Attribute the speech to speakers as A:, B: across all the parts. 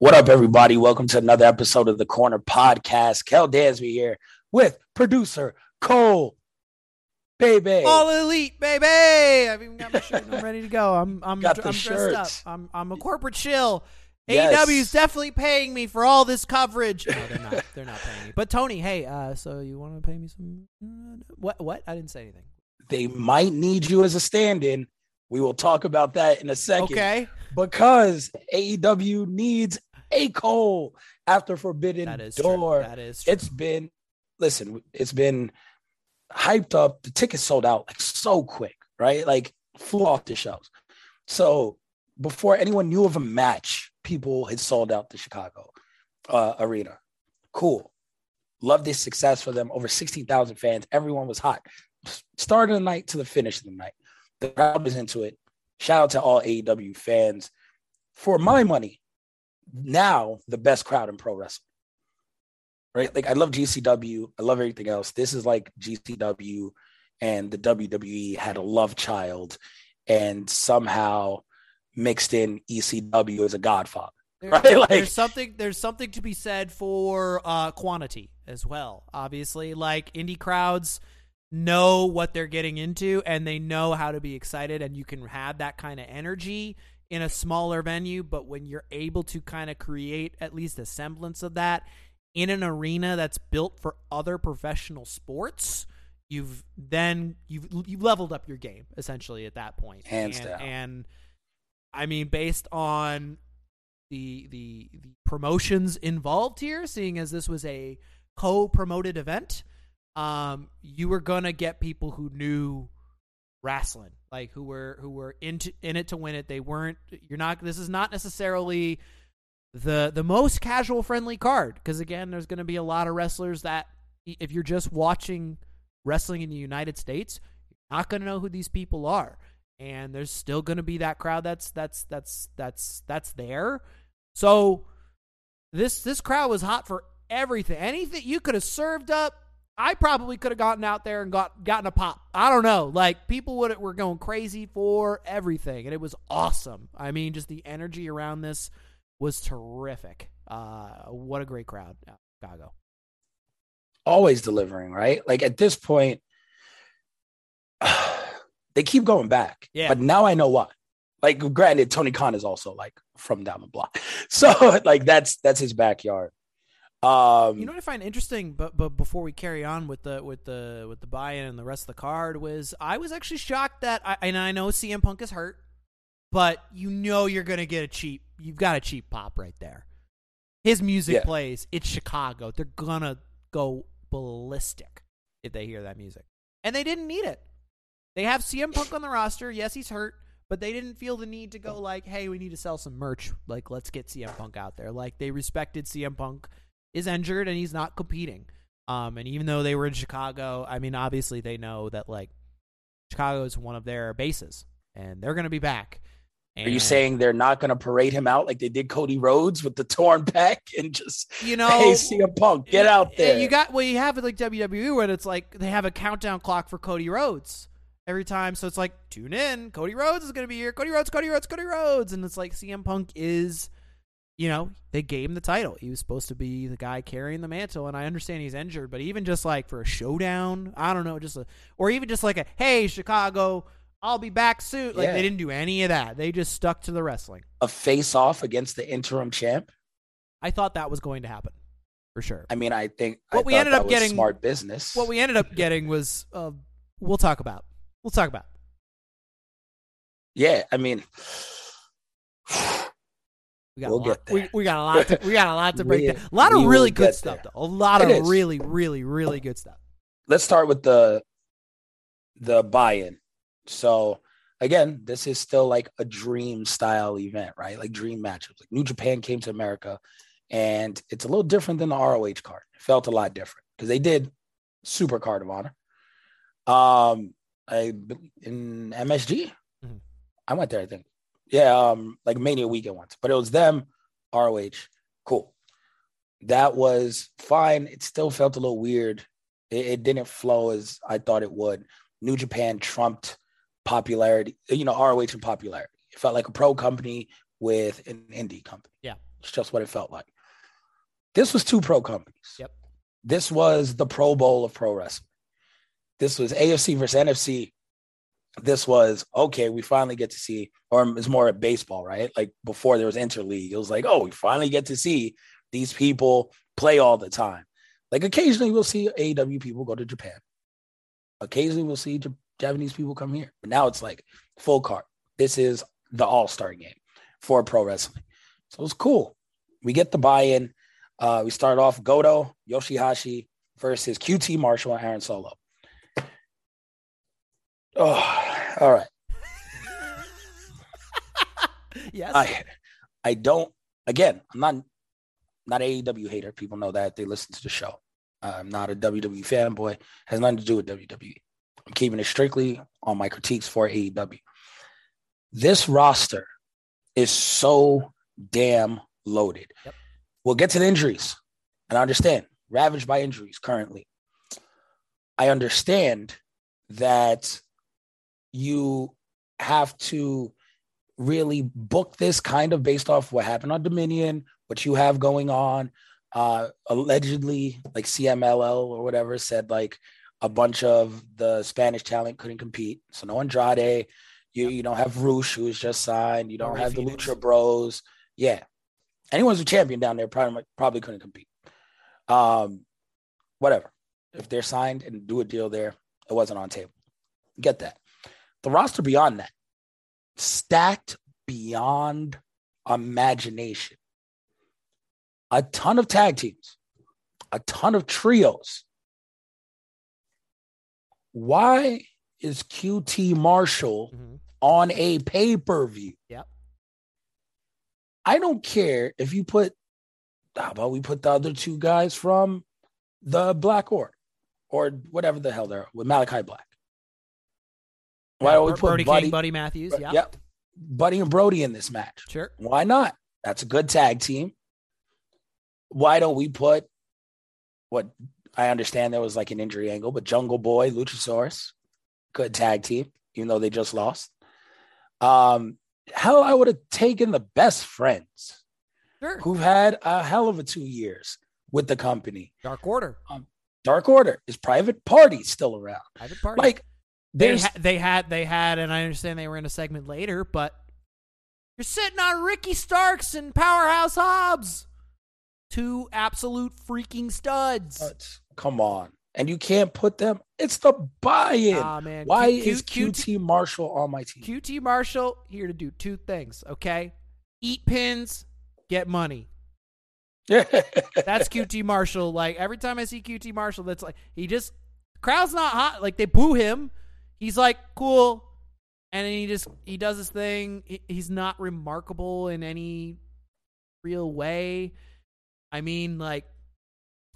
A: What up, everybody? Welcome to another episode of the Corner Podcast. Kel Dansby here with producer Coale. Baby.
B: All elite, baby! I've even got my shirt. I'm ready to go. I'm I'm,
A: Got the
B: I'm dressed up.
A: shirts.
B: I'm I'm a corporate shill.
A: Yes.
B: AEW is definitely paying me for all this coverage. No, they're not. They're not paying me. But Tony, hey, uh, so you want to pay me some? What? What? I didn't say anything.
A: they might need you as a stand-in. We will talk about that in a second.
B: Okay,
A: Because AEW needs a Cole after Forbidden
B: that is
A: Door.
B: true. That is true.
A: It's been listen, it's been hyped up. The tickets sold out like so quick, right? Like flew off the shelves. So before anyone knew of a match, people had sold out the Chicago uh, arena. Cool. Love this success for them. Over 16,000 fans. Everyone was hot. Start of the night to the finish of the night. The crowd was into it. Shout out to all AEW fans. For my money, now the best crowd in pro wrestling. Right? Like I love GCW. I love everything else. This is like GCW and the WWE had a love child and somehow mixed in ECW as a godfather.
B: There-
A: right? Like-
B: there's something there's something to be said for uh, quantity as well. Obviously, like indie crowds know what they're getting into and they know how to be excited, and you can have that kind of energy in a smaller venue. But when you're able to kind of create at least a semblance of that in an arena that's built for other professional sports. You've then you've you've leveled up your game essentially at that point.
A: Hands
B: and,
A: down.
B: And I mean, based on the the the promotions involved here, seeing as this was a co-promoted event, um, you were gonna get people who knew wrestling, like who were who were into in it to win it. They weren't. You're not. This is not necessarily the the most casual friendly card because again, there's gonna be a lot of wrestlers that if you're just watching wrestling in the United States, you're not gonna know who these people are and there's still going to be that crowd that's that's that's that's that's there. So this this crowd was hot for everything. Anything you could have served up, I probably could have gotten out there and got gotten a pop. I don't know. Like people would were going crazy for everything and it was awesome. I mean, just the energy around this was terrific. Uh what a great crowd. Chicago.
A: always delivering, right? Like at this point, they keep going back.
B: Yeah.
A: But now I know why. Like, granted, Tony Khan is also like from down the block. So like that's that's his backyard. Um
B: You know what I find interesting, but but before we carry on with the with the with the buy-in and the rest of the card was I was actually shocked that I and I know CM Punk is hurt, but you know you're gonna get a cheap you've got a cheap pop right there. His music
A: Yeah.
B: plays. It's Chicago. They're gonna go ballistic if they hear that music, and they didn't need it. They have CM Punk on the roster. Yes, he's hurt, but they didn't feel the need to go like, "Hey, we need to sell some merch. Like, let's get CM Punk out there." Like, they respected CM Punk is injured and he's not competing. Um, and even though they were in Chicago, I mean, obviously they know that like Chicago is one of their bases, and they're going to be back.
A: Are you saying they're not going to parade him out like they did Cody Rhodes with the torn pec and just
B: you know
A: hey CM Punk get out there?
B: You got well, you have it like WWE when it's like they have a countdown clock for Cody Rhodes every time. So it's like tune in, Cody Rhodes is going to be here. Cody Rhodes, Cody Rhodes, Cody Rhodes, and it's like CM Punk is, you know, they gave him the title. He was supposed to be the guy carrying the mantle, and I understand he's injured, but even just like for a showdown, I don't know, just a, or even just like a hey Chicago. I'll be back soon. Like
A: Yeah.
B: they didn't do any of that. They just stuck to the wrestling.
A: a face off against the interim champ.
B: I thought that was going to happen for sure.
A: I mean, I think
B: What
A: I
B: we ended
A: that
B: up getting-
A: smart business.
B: what we ended up getting was uh, we'll talk about. We'll talk about.
A: yeah, I mean,
B: We got
A: We'll
B: a lot. We, we got a lot. To, we got a lot to break
A: We-
B: down. A lot of really good stuff,
A: there.
B: though. A lot
A: It
B: of
A: is.
B: really, really, really good stuff.
A: let's start with the the buy-in. So again, this is still like a dream style event, right? Like dream matchups. Like New Japan came to America, and it's a little different than the ROH card. It felt a lot different because they did Super Card of Honor. Um, I in MSG,
B: Mhm.
A: I went there. I think, yeah, um, like Mania weekend once, but it was them, ROH. Cool. That was fine. It still felt a little weird. It, it didn't flow as I thought it would. New Japan trumped popularity, you know, ROH and popularity. It felt like a pro company with an indie company.
B: Yeah.
A: It's just what it felt like. This was two pro companies.
B: Yep.
A: This was the Pro Bowl of pro wrestling. This was AFC versus NFC. This was okay. We finally get to see, or it's more at baseball, right? Like before there was interleague, it was like, oh, we finally get to see these people play all the time. Like occasionally we'll see AEW people go to Japan. Occasionally we'll see Japanese people come here. But now it's like full card. This is the all-star game for pro wrestling. So it's cool. We get the buy-in. Uh, we start off Goto, Yoshihashi versus QT Marshall and Aaron Solo. Oh, all right.
B: Yes.
A: I I don't again, I'm not not AEW hater. People know that they listen to the show. I'm not a WWE fanboy. Has nothing to do with WWE. I'm keeping it strictly on my critiques for AEW. This roster is so damn loaded.
B: Yep.
A: We'll get to the injuries. And I understand, ravaged by injuries currently. I understand that you have to really book this kind of based off what happened on Dominion, what you have going on. Uh, allegedly, like CMLL or whatever said, like a bunch of the Spanish talent couldn't compete. So no Andrade. You you don't have Rush, who was just signed. You don't have the Lucha Bros. Yeah, anyone who's a champion down there probably probably couldn't compete. Um, whatever. If they're signed and do a deal there, it wasn't on table. Get that. The roster beyond that, stacked beyond imagination. A ton of tag teams, a ton of trios. Why is QT Marshall
B: Mhm.
A: on a pay per view?
B: Yep.
A: I don't care if you put, how about we put the other two guys from the Black Order or whatever the hell they're with Malakai Black? Why don't we put
B: Brody
A: Buddy,
B: King, Buddy Matthews? Yeah.
A: Yep. Buddy and Brody in this match?
B: Sure.
A: Why not? That's a good tag team. Why don't we put what I understand there was like an injury angle, but Jungle Boy, Luchasaurus, good tag team, even though they just lost. Um, hell, I would have taken the best friends
B: Sure.
A: who've had a hell of a two years with the company.
B: Dark Order.
A: Dark Order is private party still around.
B: Private Party.
A: Like
B: they ha- they had they had, and I understand they were in a segment later, but you're sitting on Ricky Starks and Powerhouse Hobbs, two absolute freaking studs.
A: But come on. And you can't put them. It's the buy-in.
B: Ah man,
A: Why
B: Q-
A: is
B: Q-
A: QT Marshall on my team?
B: QT Marshall here to do two things, okay? Eat pins, get money. That's QT Marshall. Like every time I see QT Marshall, that's like he just crowd's not hot. Like they boo him. He's like cool, and then he just he does his thing. He- He's not remarkable in any real way. I mean, like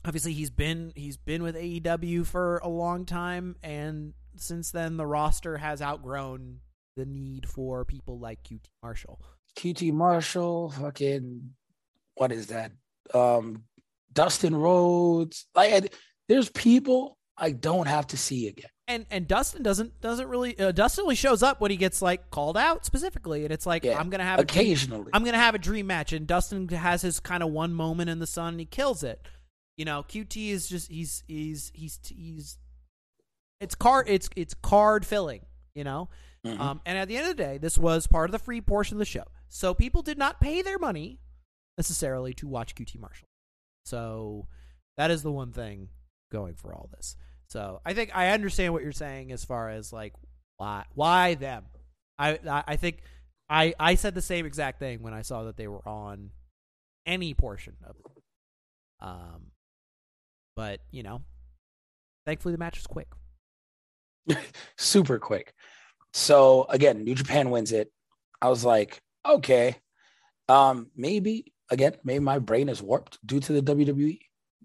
B: obviously he's been he's been with AEW for a long time, and since then the roster has outgrown the need for people like QT Marshall.
A: QT Marshall, fucking, what is that? Um, Dustin Rhodes. Like, there's people I don't have to see again.
B: And and Dustin doesn't doesn't really uh, Dustin only shows up when he gets like called out specifically, and it's like
A: Yeah,
B: I'm gonna have
A: Occasionally,
B: I'm gonna have a dream match, and Dustin has his kind of one moment in the sun, and he kills it. You know, QT is just he's he's he's he's it's card it's it's card filling. You know,
A: Mhm.
B: um, and at the end of the day, this was part of the free portion of the show, so people did not pay their money necessarily to watch QT Marshall. So that is the one thing going for all this. So I think I understand what you're saying as far as like why why them. I I, I think I I said the same exact thing when I saw that they were on any portion of it. Um, but you know, thankfully the match was quick.
A: super quick. So again, New Japan wins it. I was like, okay, um, maybe again, maybe my brain is warped due to the WWE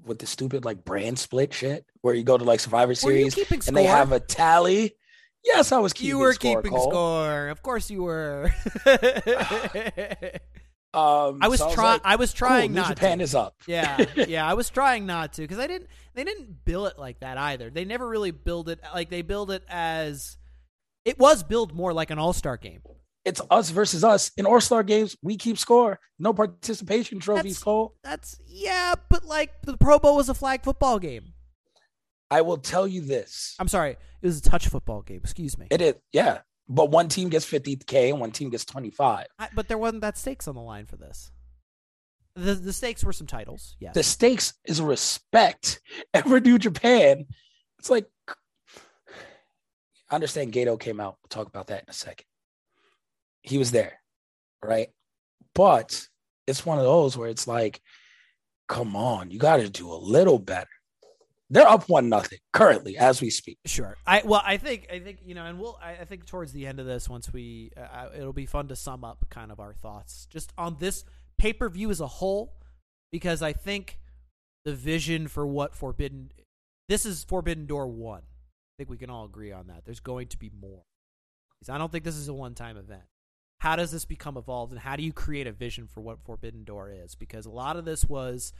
A: with the stupid like brand split shit where you go to like Survivor Series and they have a tally. Yes, I was keeping.
B: you were
A: score,
B: keeping
A: Coale.
B: score. Of course you were.
A: Um,
B: I was
A: so
B: trying.
A: like,
B: I was trying
A: New
B: not
A: Japan
B: to.
A: is up.
B: yeah, yeah. I was trying not to because I didn't. They didn't bill it like that either. They never really build it like they build it as. It was billed more like an all star game.
A: It's us versus us in All Star games. We keep score. No participation trophies.
B: That's-
A: Coale.
B: That's yeah, but like the Pro Bowl was a flag football game.
A: I will tell you this.
B: I'm sorry, it was a touch football game. Excuse me.
A: It is, yeah. But one team gets 50k and one team gets 25.
B: I, but there wasn't that stakes on the line for this. The the stakes were some titles. Yeah.
A: The stakes is respect. Ever New Japan, it's like I understand Gato came out. We'll talk about that in a second. He was there, right? But it's one of those where it's like, come on, you got to do a little better. They're up one nothing currently as we speak.
B: Sure. I well, I think I think you know, and we'll. I, I think towards the end of this, once we, uh, it'll be fun to sum up kind of our thoughts just on this pay per view as a whole, because I think the vision for what Forbidden, this is Forbidden Door one. I think we can all agree on that. There's going to be more. I don't think this is a one time event. How does this become evolved, and how do you create a vision for what Forbidden Door is? Because a lot of this was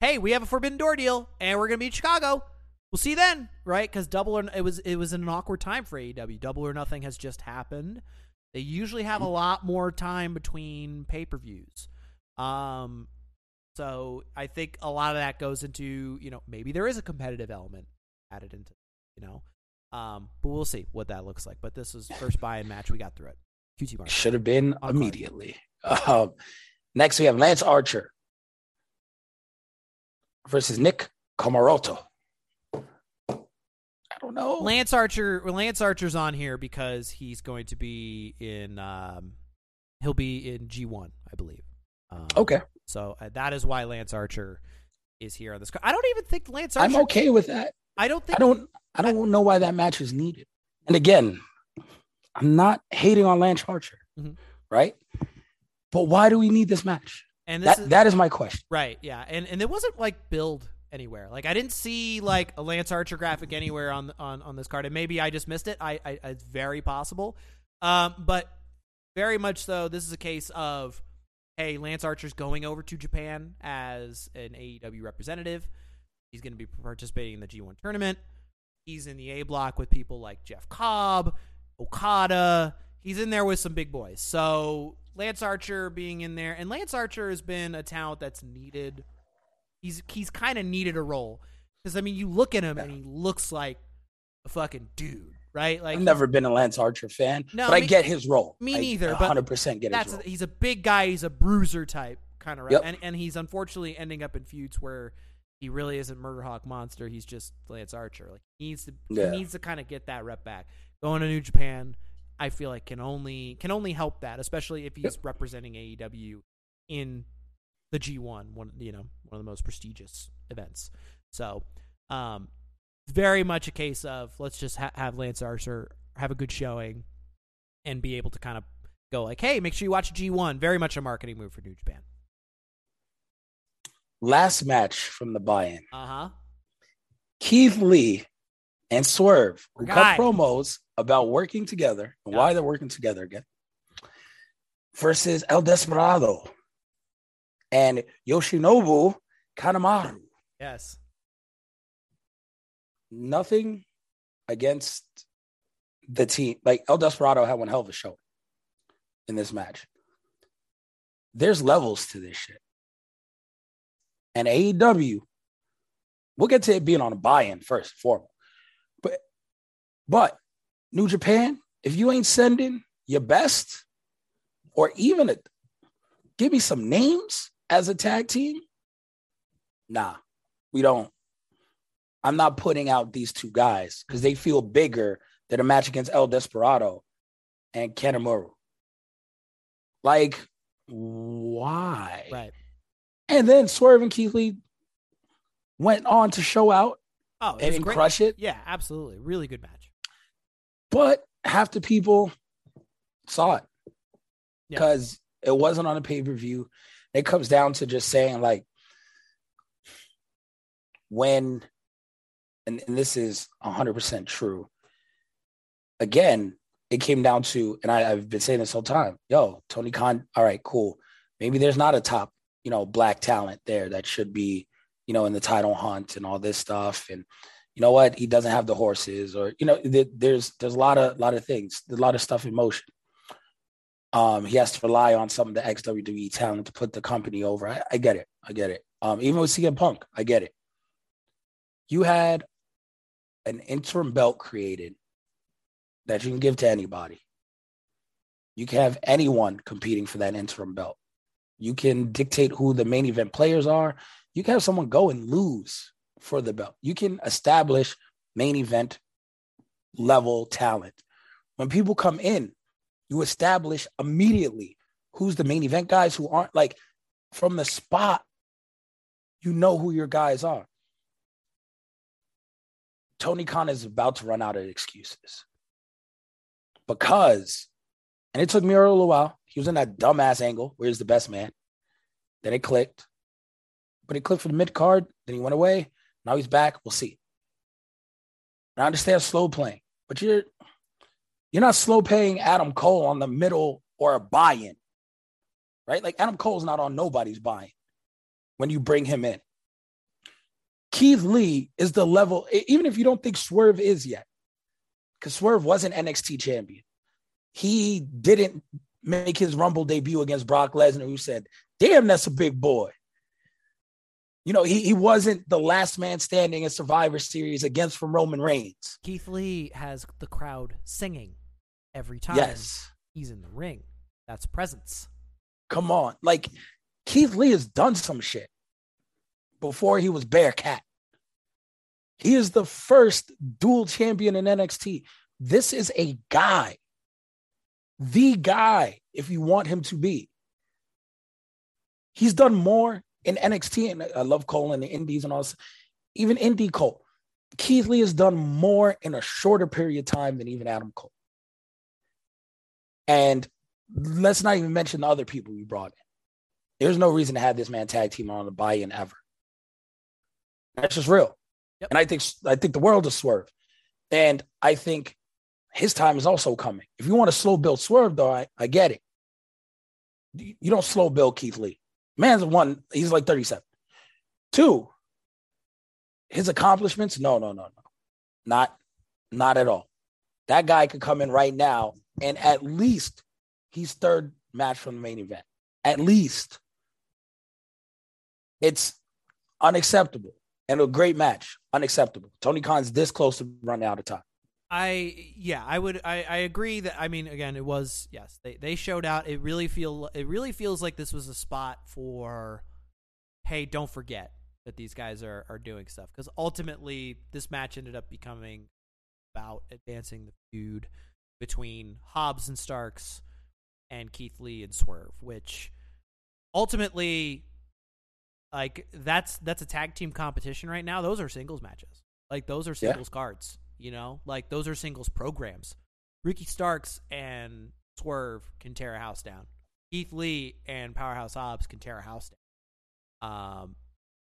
B: hey, we have a Forbidden Door deal, and we're gonna be in Chicago. We'll see then, right? Because double or it was it was an awkward time for AEW. Double or nothing has just happened. They usually have a lot more time between pay per views. Um, so I think a lot of that goes into you know maybe there is a competitive element added into you know, um, but we'll see what that looks like. But this is first buy-in match. We got through it. QT Marshall.
A: Should have been
B: card.
A: immediately. Um, next, we have Lance Archer versus Nick Comoroto. I don't know.
B: Lance Archer. Lance Archer's on here because he's going to be in. Um, he'll be in G one, I believe. Um,
A: Okay.
B: So uh, that is why Lance Archer is here on this. I don't even think Lance Archer.
A: I'm okay with that.
B: I don't think.
A: I don't. I don't know why that match is needed. And again, I'm not hating on Lance Archer,
B: Mhm.
A: right? But why do we need this match?
B: And this
A: That
B: is,
A: that is my question.
B: Right, yeah, and and it wasn't like build anywhere. Like I didn't see like a Lance Archer graphic anywhere on on on this card, and maybe I just missed it. I, I it's very possible, um, but very much so. This is a case of hey, Lance Archer's going over to Japan as an AEW representative. He's going to be participating in the G1 tournament. He's in the A block with people like Jeff Cobb, Okada. He's in there with some big boys. So Lance Archer being in there, and Lance Archer has been a talent that's needed. He's he's kind of needed a role because I mean, you look at him and he looks like a fucking dude, right? Like
A: I've never been a Lance Archer fan,
B: No,
A: but I get his role.
B: me
A: I
B: neither, but
A: 100% get
B: that's
A: his role.
B: he's a big guy. He's a bruiser type kind of,
A: Yep.
B: and and he's unfortunately ending up in feuds where he really isn't Murder Hawk Monster. He's just Lance Archer. Like he needs to
A: Yeah.
B: he needs to kind of get that rep back. Going to New Japan, I feel like can only can only help that, especially if he's representing AEW in the G1, one you know one of the most prestigious events. So, um, very much a case of let's just ha- have Lance Archer have a good showing and be able to kind of go like, hey, make sure you watch G1. Very much a marketing move for New Japan.
A: Last match from the buy-in.
B: Uh huh.
A: Keith Lee and Swerve, who cut promos about working together and
B: Yeah.
A: why they're working together again versus El Desperado and Yoshinobu Kanemaru.
B: Yes.
A: Nothing against the team. Like El Desperado had one hell of a show in this match. There's levels to this shit. And AEW, we'll get to it being on a buy-in first and foremost. But but New Japan, if you ain't sending your best, or even a, give me some names as a tag team, nah, we don't. I'm not putting out these two guys because they feel bigger than a match against El Desperado and Kanemaru. Like, why?
B: Right.
A: And then Swerve and Keith Lee went on to show out
B: Oh, it
A: and crush it.
B: Yeah, absolutely. Really good match.
A: But half the people saw it
B: Yeah.
A: because it wasn't on a pay per view. It comes down to just saying like when, and, and this is hundred percent true. Again, it came down to, and I, I've been saying this whole time. Yo, Tony Khan. All right, cool. Maybe there's not a top, you know, black talent there that should be, you know, in the title hunt and all this stuff. And you know what? He doesn't have the horses, or you know, there's there's a lot of lot of things, there's a lot of stuff in motion. Um, he has to rely on some of the ex WWE talent to put the company over. I, I get it, I get it. Um, even with CM Punk, I get it. You had an interim belt created that you can give to anybody. You can have anyone competing for that interim belt. You can dictate who the main event players are. You can have someone go and lose for the belt. You can establish main event level talent. When people come in, you establish immediately who's the main event guys who aren't like from the spot. You know who your guys are. Tony Khan is about to run out of excuses because, and it took me a little while. He was in that dumbass angle where he's the best man. Then it clicked, but it clicked for the mid card. Then he went away. Now he's back. We'll see. And I understand slow playing, but you're you're not slow paying Adam Cole on the middle or a buy-in, right? Like Adam Cole's not on nobody's buy-in when you bring him in. Keith Lee is the level, even if you don't think Swerve is yet, because Swerve wasn't NXT champion. He didn't make his Rumble debut against Brock Lesnar, who said, Damn, that's a big boy. You know, he, he wasn't the last man standing in Survivor Series against from Roman Reigns.
B: Keith Lee has the crowd singing every time
A: Yes.
B: he's in the ring. That's presence.
A: Come on. Like Keith Lee has done some shit before he was Bearcat. He is the first dual champion in NXT. This is a guy, the guy, if you want him to be. He's done more in NXT, and I love Cole and the Indies and all this. Even Indie Cole. Keith Lee has done more in a shorter period of time than even Adam Cole. And let's not even mention the other people we brought in. There's no reason to have this man tag team on the buy-in ever. That's just real.
B: Yep.
A: And I think I think the world is Swerve. And I think his time is also coming. If you want to slow build Swerve, though, I, I get it. You you don't slow build Keith Lee. Man's one, he's like 37. Two, his accomplishments, no, no, no, no. Not, not at all. That guy could come in right now and at least he's third match from the main event. At least. It's unacceptable. And a great match. Unacceptable. Tony Khan's this close to running out of time.
B: I yeah, I would I, I agree that I mean again it was yes, they they showed out. It really feel it really feels like this was a spot for hey, don't forget that these guys are are doing stuff cuz ultimately this match ended up becoming about advancing the feud between Hobbs and Starks and Keith Lee and Swerve, which ultimately like that's that's a tag team competition right now. Those are singles matches. Like those are
A: Yeah.
B: singles cards, you know? Like those are singles programs. Ricky Starks and Swerve can tear a house down. Keith Lee and Powerhouse Hobbs can tear a house down. Um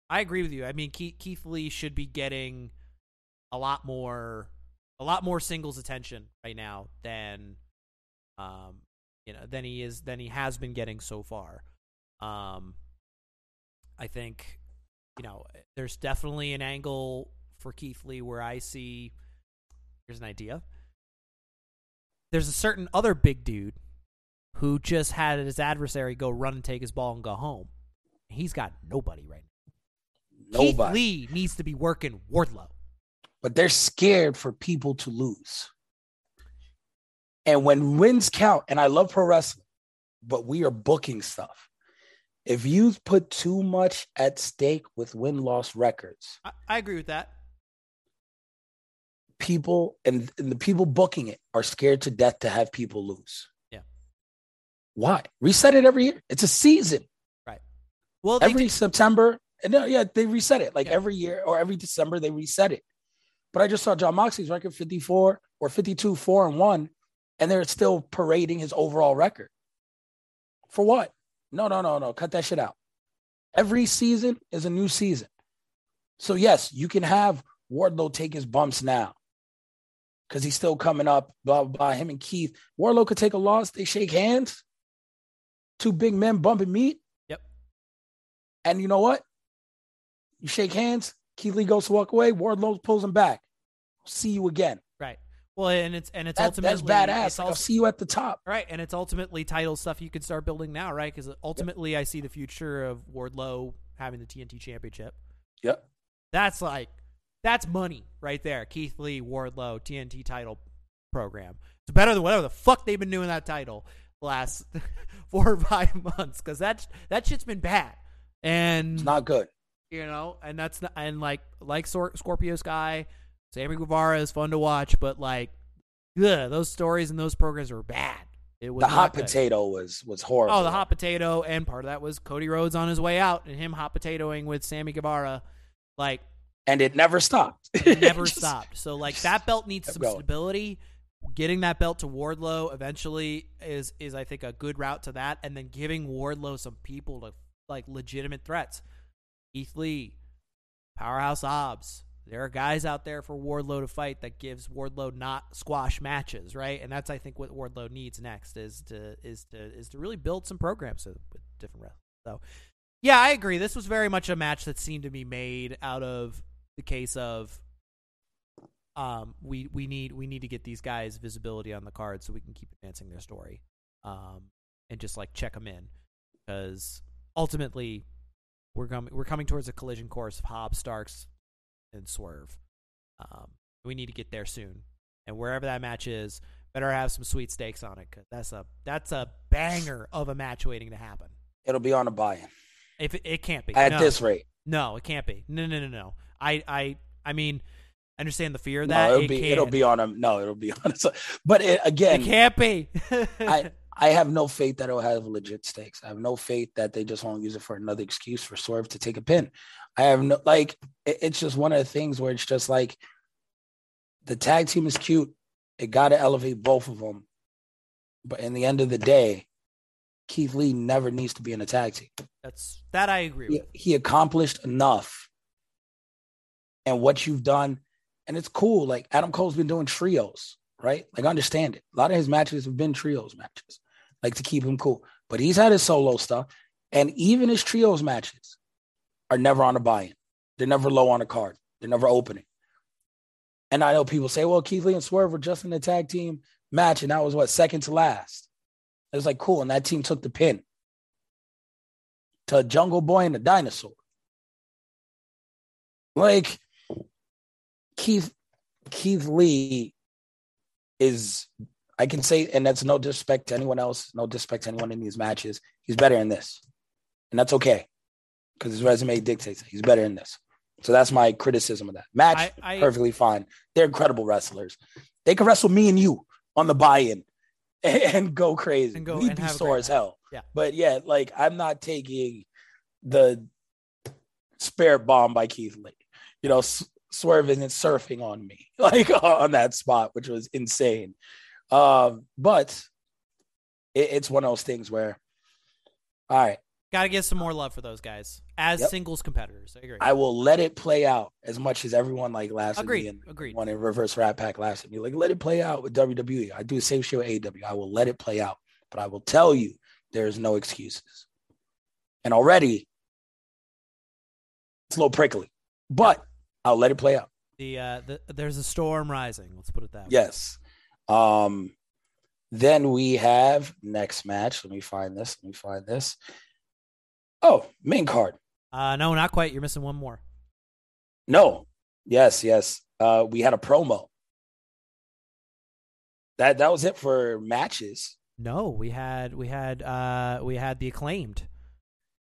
B: I agree with you. I mean Keith, Keith Lee should be getting a lot more a lot more singles attention right now than um you know than he is than he has been getting so far. Um I think you know there's definitely an angle for Keith Lee where I see here's an idea. There's a certain other big dude who just had his adversary go run and take his ball and go home. He's got nobody right now. Keith
A: Nobody.
B: Lee needs to be working Wardlow.
A: but they're scared for people to lose. And when wins count, and I love pro wrestling, but we are booking stuff. If you put too much at stake with win loss records,
B: I, I agree with that.
A: People and, and the people booking it are scared to death to have people lose.
B: Yeah.
A: Why? Reset it every year. It's a season.
B: Right. Well,
A: every
B: did-
A: September. And no, yeah, they reset it. Like
B: Yeah.
A: every year or every December, they reset it. But I just saw Jon Moxley's record 54 or 52, 4 and 1, and they're still parading his overall record. For what? No, no, no, no. Cut that shit out. Every season is a new season. So, yes, you can have Wardlow take his bumps now because he's still coming up, blah, blah, blah. Him and Keith. Wardlow could take a loss. They shake hands. Two big men bumping meat.
B: Yep.
A: And you know what? You shake hands. Keith Lee goes to walk away. Wardlow pulls him back. See you again.
B: right. Well, and it's and it's
A: That-
B: ultimately
A: that's badass.
B: It's
A: Like, I'll see you at the top.
B: right, and it's ultimately title stuff you can start building now, right? Because ultimately, I see the future of Wardlow having the TNT Championship.
A: Yep.
B: That's like that's money right there. Keith Lee, Wardlow, TNT title program. It's better than whatever the fuck they've been doing that title the last four or five months because that that shit's been bad. And
A: It's not good.
B: you know, and that's not, and like like Sor- Scorpio Sky, Sammy Guevara is fun to watch, but like, ugh, those stories and those programs were bad. It was
A: The hot
B: good.
A: potato was was horrible.
B: Oh, the hot potato, and part of that was Cody Rhodes on his way out and him hot potatoing with Sammy Guevara, like
A: and it never stopped.
B: it never
A: Just-
B: stopped. So like that belt needs some stability. Getting that belt to Wardlow eventually is is I think a good route to that, and then giving Wardlow some people to like legitimate threats. Keith Lee, Powerhouse Hobbs. There are guys out there for Wardlow to fight that gives Wardlow not squash matches, right? And that's I think what Wardlow needs next is to is to is to really build some programs with with different wrestlers. So yeah, I agree. This was very much a match that seemed to be made out of the case of um we we need we need to get these guys visibility on the card so we can keep advancing their story um and just like check them in because ultimately we're coming we're coming towards a collision course of Hobbs, Starks, and Swerve. Um, we need to get there soon, and wherever that match is, better have some sweet stakes on it because that's a that's a banger of a match waiting to happen.
A: It'll be on a buy-in
B: If it, it can't be
A: at
B: no.
A: this rate.
B: No, it can't be. No, no, no, no. I, I, I mean, I understand the fear of that.
A: No, it'll
B: it
A: be
B: can't.
A: it'll be on a no. It'll be on. But it, again,
B: It can't be.
A: I I have no faith that it'll have legit stakes. I have no faith that they just won't use it for another excuse for Swerve to take a pin. I have no like. It, it's just one of the things where it's just like the tag team is cute. It got to elevate both of them. But in the end of the day, Keith Lee never needs to be in a tag team.
B: That's that I agree
A: He,
B: with.
A: he accomplished enough. And what you've done, and it's cool. Like Adam Cole's been doing trios, right? Like I understand it. A lot of his matches have been trios matches, like to keep him cool. But he's had his solo stuff, and even his trios matches are never on a buy-in. They're never low on a card. They're never opening. And I know people say, "Well, Keith Lee and Swerve were just in a tag team match, and that was what second to last." It was like cool, and that team took the pin to Jungle Boy and the Dinosaur. Like Keith Keith Lee is I can say, and that's no disrespect to anyone else, no disrespect to anyone in these matches. He's better in this. And that's okay. Because his resume dictates it. He's better in this. So that's my criticism of that. Match,
B: I- I-
A: perfectly fine. They're incredible wrestlers. They can wrestle me and you on the buy-in and, and go crazy.
B: And go-
A: We'd
B: and
A: be sore as hell.
B: Yeah.
A: But yeah, like I'm not taking the spirit bomb by Keith Lee. You know, S- Swerve isn't surfing on me like on that spot, which was insane. Um, but it, it's one of those things where, all right,
B: Got to give some more love for those guys as
A: Yep.
B: singles competitors. I agree.
A: I will let it play out as much as everyone like laughs
B: Agreed,
A: at me and
B: agreed.
A: one in Reverse Rat Pack laughs at me. Like, let it play out with WWE. I do the same shit with AEW. I will let it play out, but I will tell you there is no excuses. And already, it's a little prickly, but I'll let it play out.
B: the, uh, the there's a storm rising. Let's put it that way.
A: Yes. Um, then we have next match. Let me find this. Let me find this. Oh, main card.
B: Uh, no, not quite. You're missing one more.
A: No. Yes, yes. Uh, we had a promo. That that was it for matches.
B: No, we had we had uh we had the acclaimed.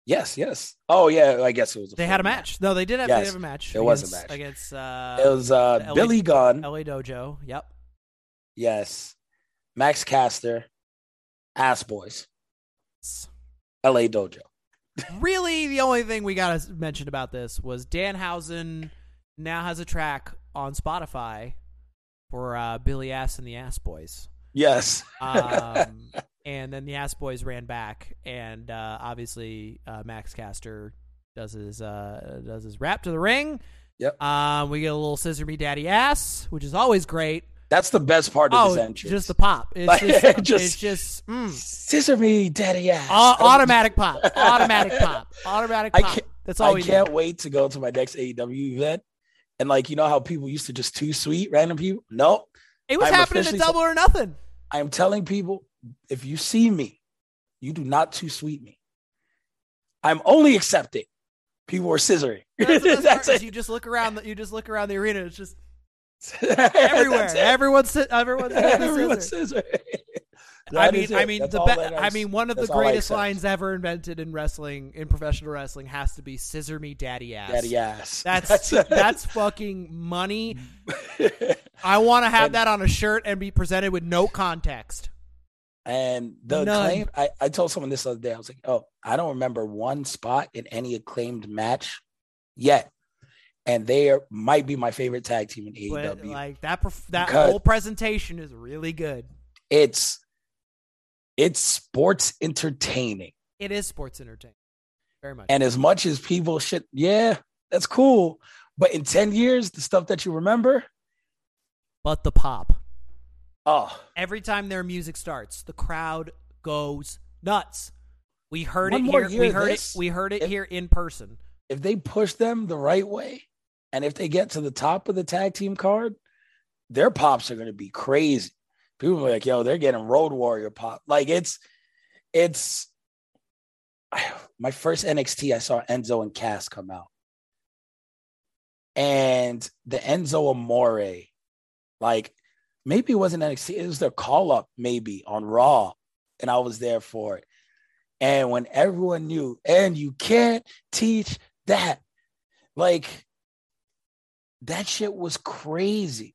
A: Yes, yes. Oh yeah, I guess it was.
B: They had a
A: full
B: match. No, they did have, they have a match.
A: there was a match.
B: against uh,
A: It was uh,
B: LA
A: Billy Gunn.
B: LA Dojo. Yep.
A: Yes, Max Caster, Ass Boys, L.A. Dojo.
B: really, the only thing we got to mention about this was Danhausen now has a track on Spotify for uh, Billy Ass and the Ass Boys.
A: Yes.
B: Um, and then the Ass Boys ran back, and uh, obviously uh, Max Caster does his uh, does his rap to the ring.
A: Yep.
B: Um, we get a little scissor me daddy ass, which is always great.
A: That's the best part of
B: Oh,
A: this entrance.
B: just the pop. It's
A: Like,
B: just,
A: just-
B: it's just mm.
A: scissor me, daddy ass.
B: Au- automatic pop, automatic pop, automatic
A: I
B: pop.
A: can't-
B: That's all
A: I
B: we
A: can't
B: do.
A: wait to go to my next AEW event. And like you know how people used to just too sweet random people? No,
B: It was
A: I'm
B: happening at Double or Nothing.
A: I am telling people if you see me, you do not too sweet me. I'm only accepting people who are scissoring.
B: That's,
A: That's it.
B: You just look around. The, you just look around the arena. It's just everywhere. Everyone's everyone's
A: Everyone's
B: scissor.
A: scissoring.
B: I mean, I mean, the be- I mean, one of the
A: that's all I
B: greatest lines ever invented in wrestling, in professional wrestling, has to be "Scissor me, daddy ass."
A: Daddy ass.
B: That's that's, fucking money. I want to have
A: And-
B: that on a shirt and be presented with no context.
A: And the
B: None.
A: acclaim, I, I told someone this other day. I was like, oh, I don't remember one spot in any acclaimed match yet. And they are, might be my favorite tag team in E
B: But
A: AEW.
B: like that, that
A: Because-
B: whole presentation is really good.
A: it's it's sports entertaining.
B: It is sports entertaining, very much.
A: And as much as people should, yeah, that's cool. But in 10 years, the stuff that you remember,
B: but the pop.
A: Oh,
B: Every time their music starts, the crowd goes nuts. We heard
A: One
B: it here. We heard
A: this,
B: it. We heard it
A: if-
B: here in person.
A: if they push them the right way, and if they get to the top of the tag team card, their pops are going to be crazy. People are like, yo, they're getting Road Warrior pop. Like it's, it's my first NXT. I saw Enzo and Cass come out, and the Enzo Amore, like maybe it wasn't NXT. It was their call up, maybe on Raw, and I was there for it. And when everyone knew, and you can't teach that, like that shit was crazy.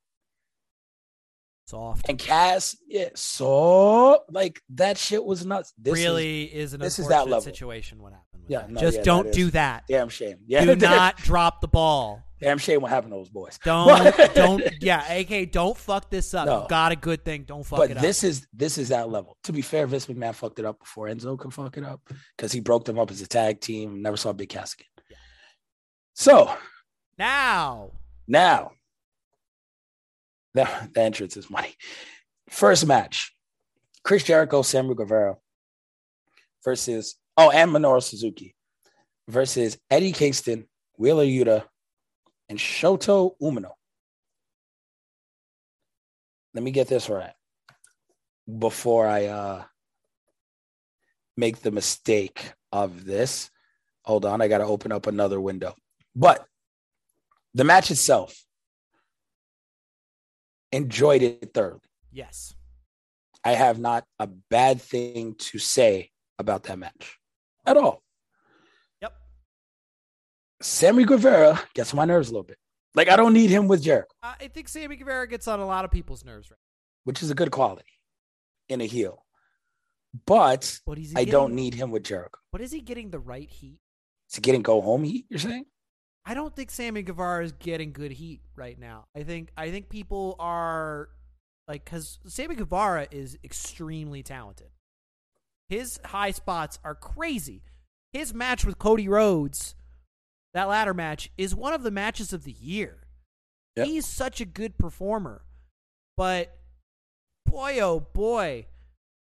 B: Soft.
A: And Cass, yeah, so like that shit was nuts. This
B: really is, an
A: this is that level.
B: situation. What happened?
A: Yeah, no,
B: just
A: yeah,
B: don't
A: that is.
B: do that.
A: damn shame. Yeah,
B: Do not drop the ball.
A: Damn shame what happened to those boys.
B: Don't don't yeah, AK, don't fuck this up.
A: No.
B: Got a good thing. Don't fuck
A: but
B: it up.
A: But this is this is that level. To be fair, Vince McMahon fucked it up before Enzo could fuck it up because he broke them up as a tag team. Never saw Big Cass again. So
B: now
A: now, the, the entrance is money. First match: Chris Jericho, Samuel Guevara versus oh, and Minoru Suzuki versus Eddie Kingston, Wheeler Yuta, and Shota Umino. Let me get this right before I uh make the mistake of this. Hold on, I got to open up another window. But the match itself, enjoyed it thoroughly.
B: yes.
A: I have not a bad thing to say about that match at all. Sammy Guevara gets on my nerves a little bit. Like I don't need him with Jericho,
B: I think Sammy Guevara gets on a lot of people's nerves right
A: which is a good quality in a heel. But
B: But is he
A: I
B: getting,
A: don't need him with Jericho.
B: What is he getting the right heat?
A: To getting go home heat, you're saying?
B: I don't think Sammy Guevara is getting good heat right now. I think I think people are like because Sammy Guevara is extremely talented. His high spots are crazy. his match with Cody Rhodes, that ladder match, is one of the matches of the year.
A: Yep.
B: He's such a good performer. But boy, oh boy,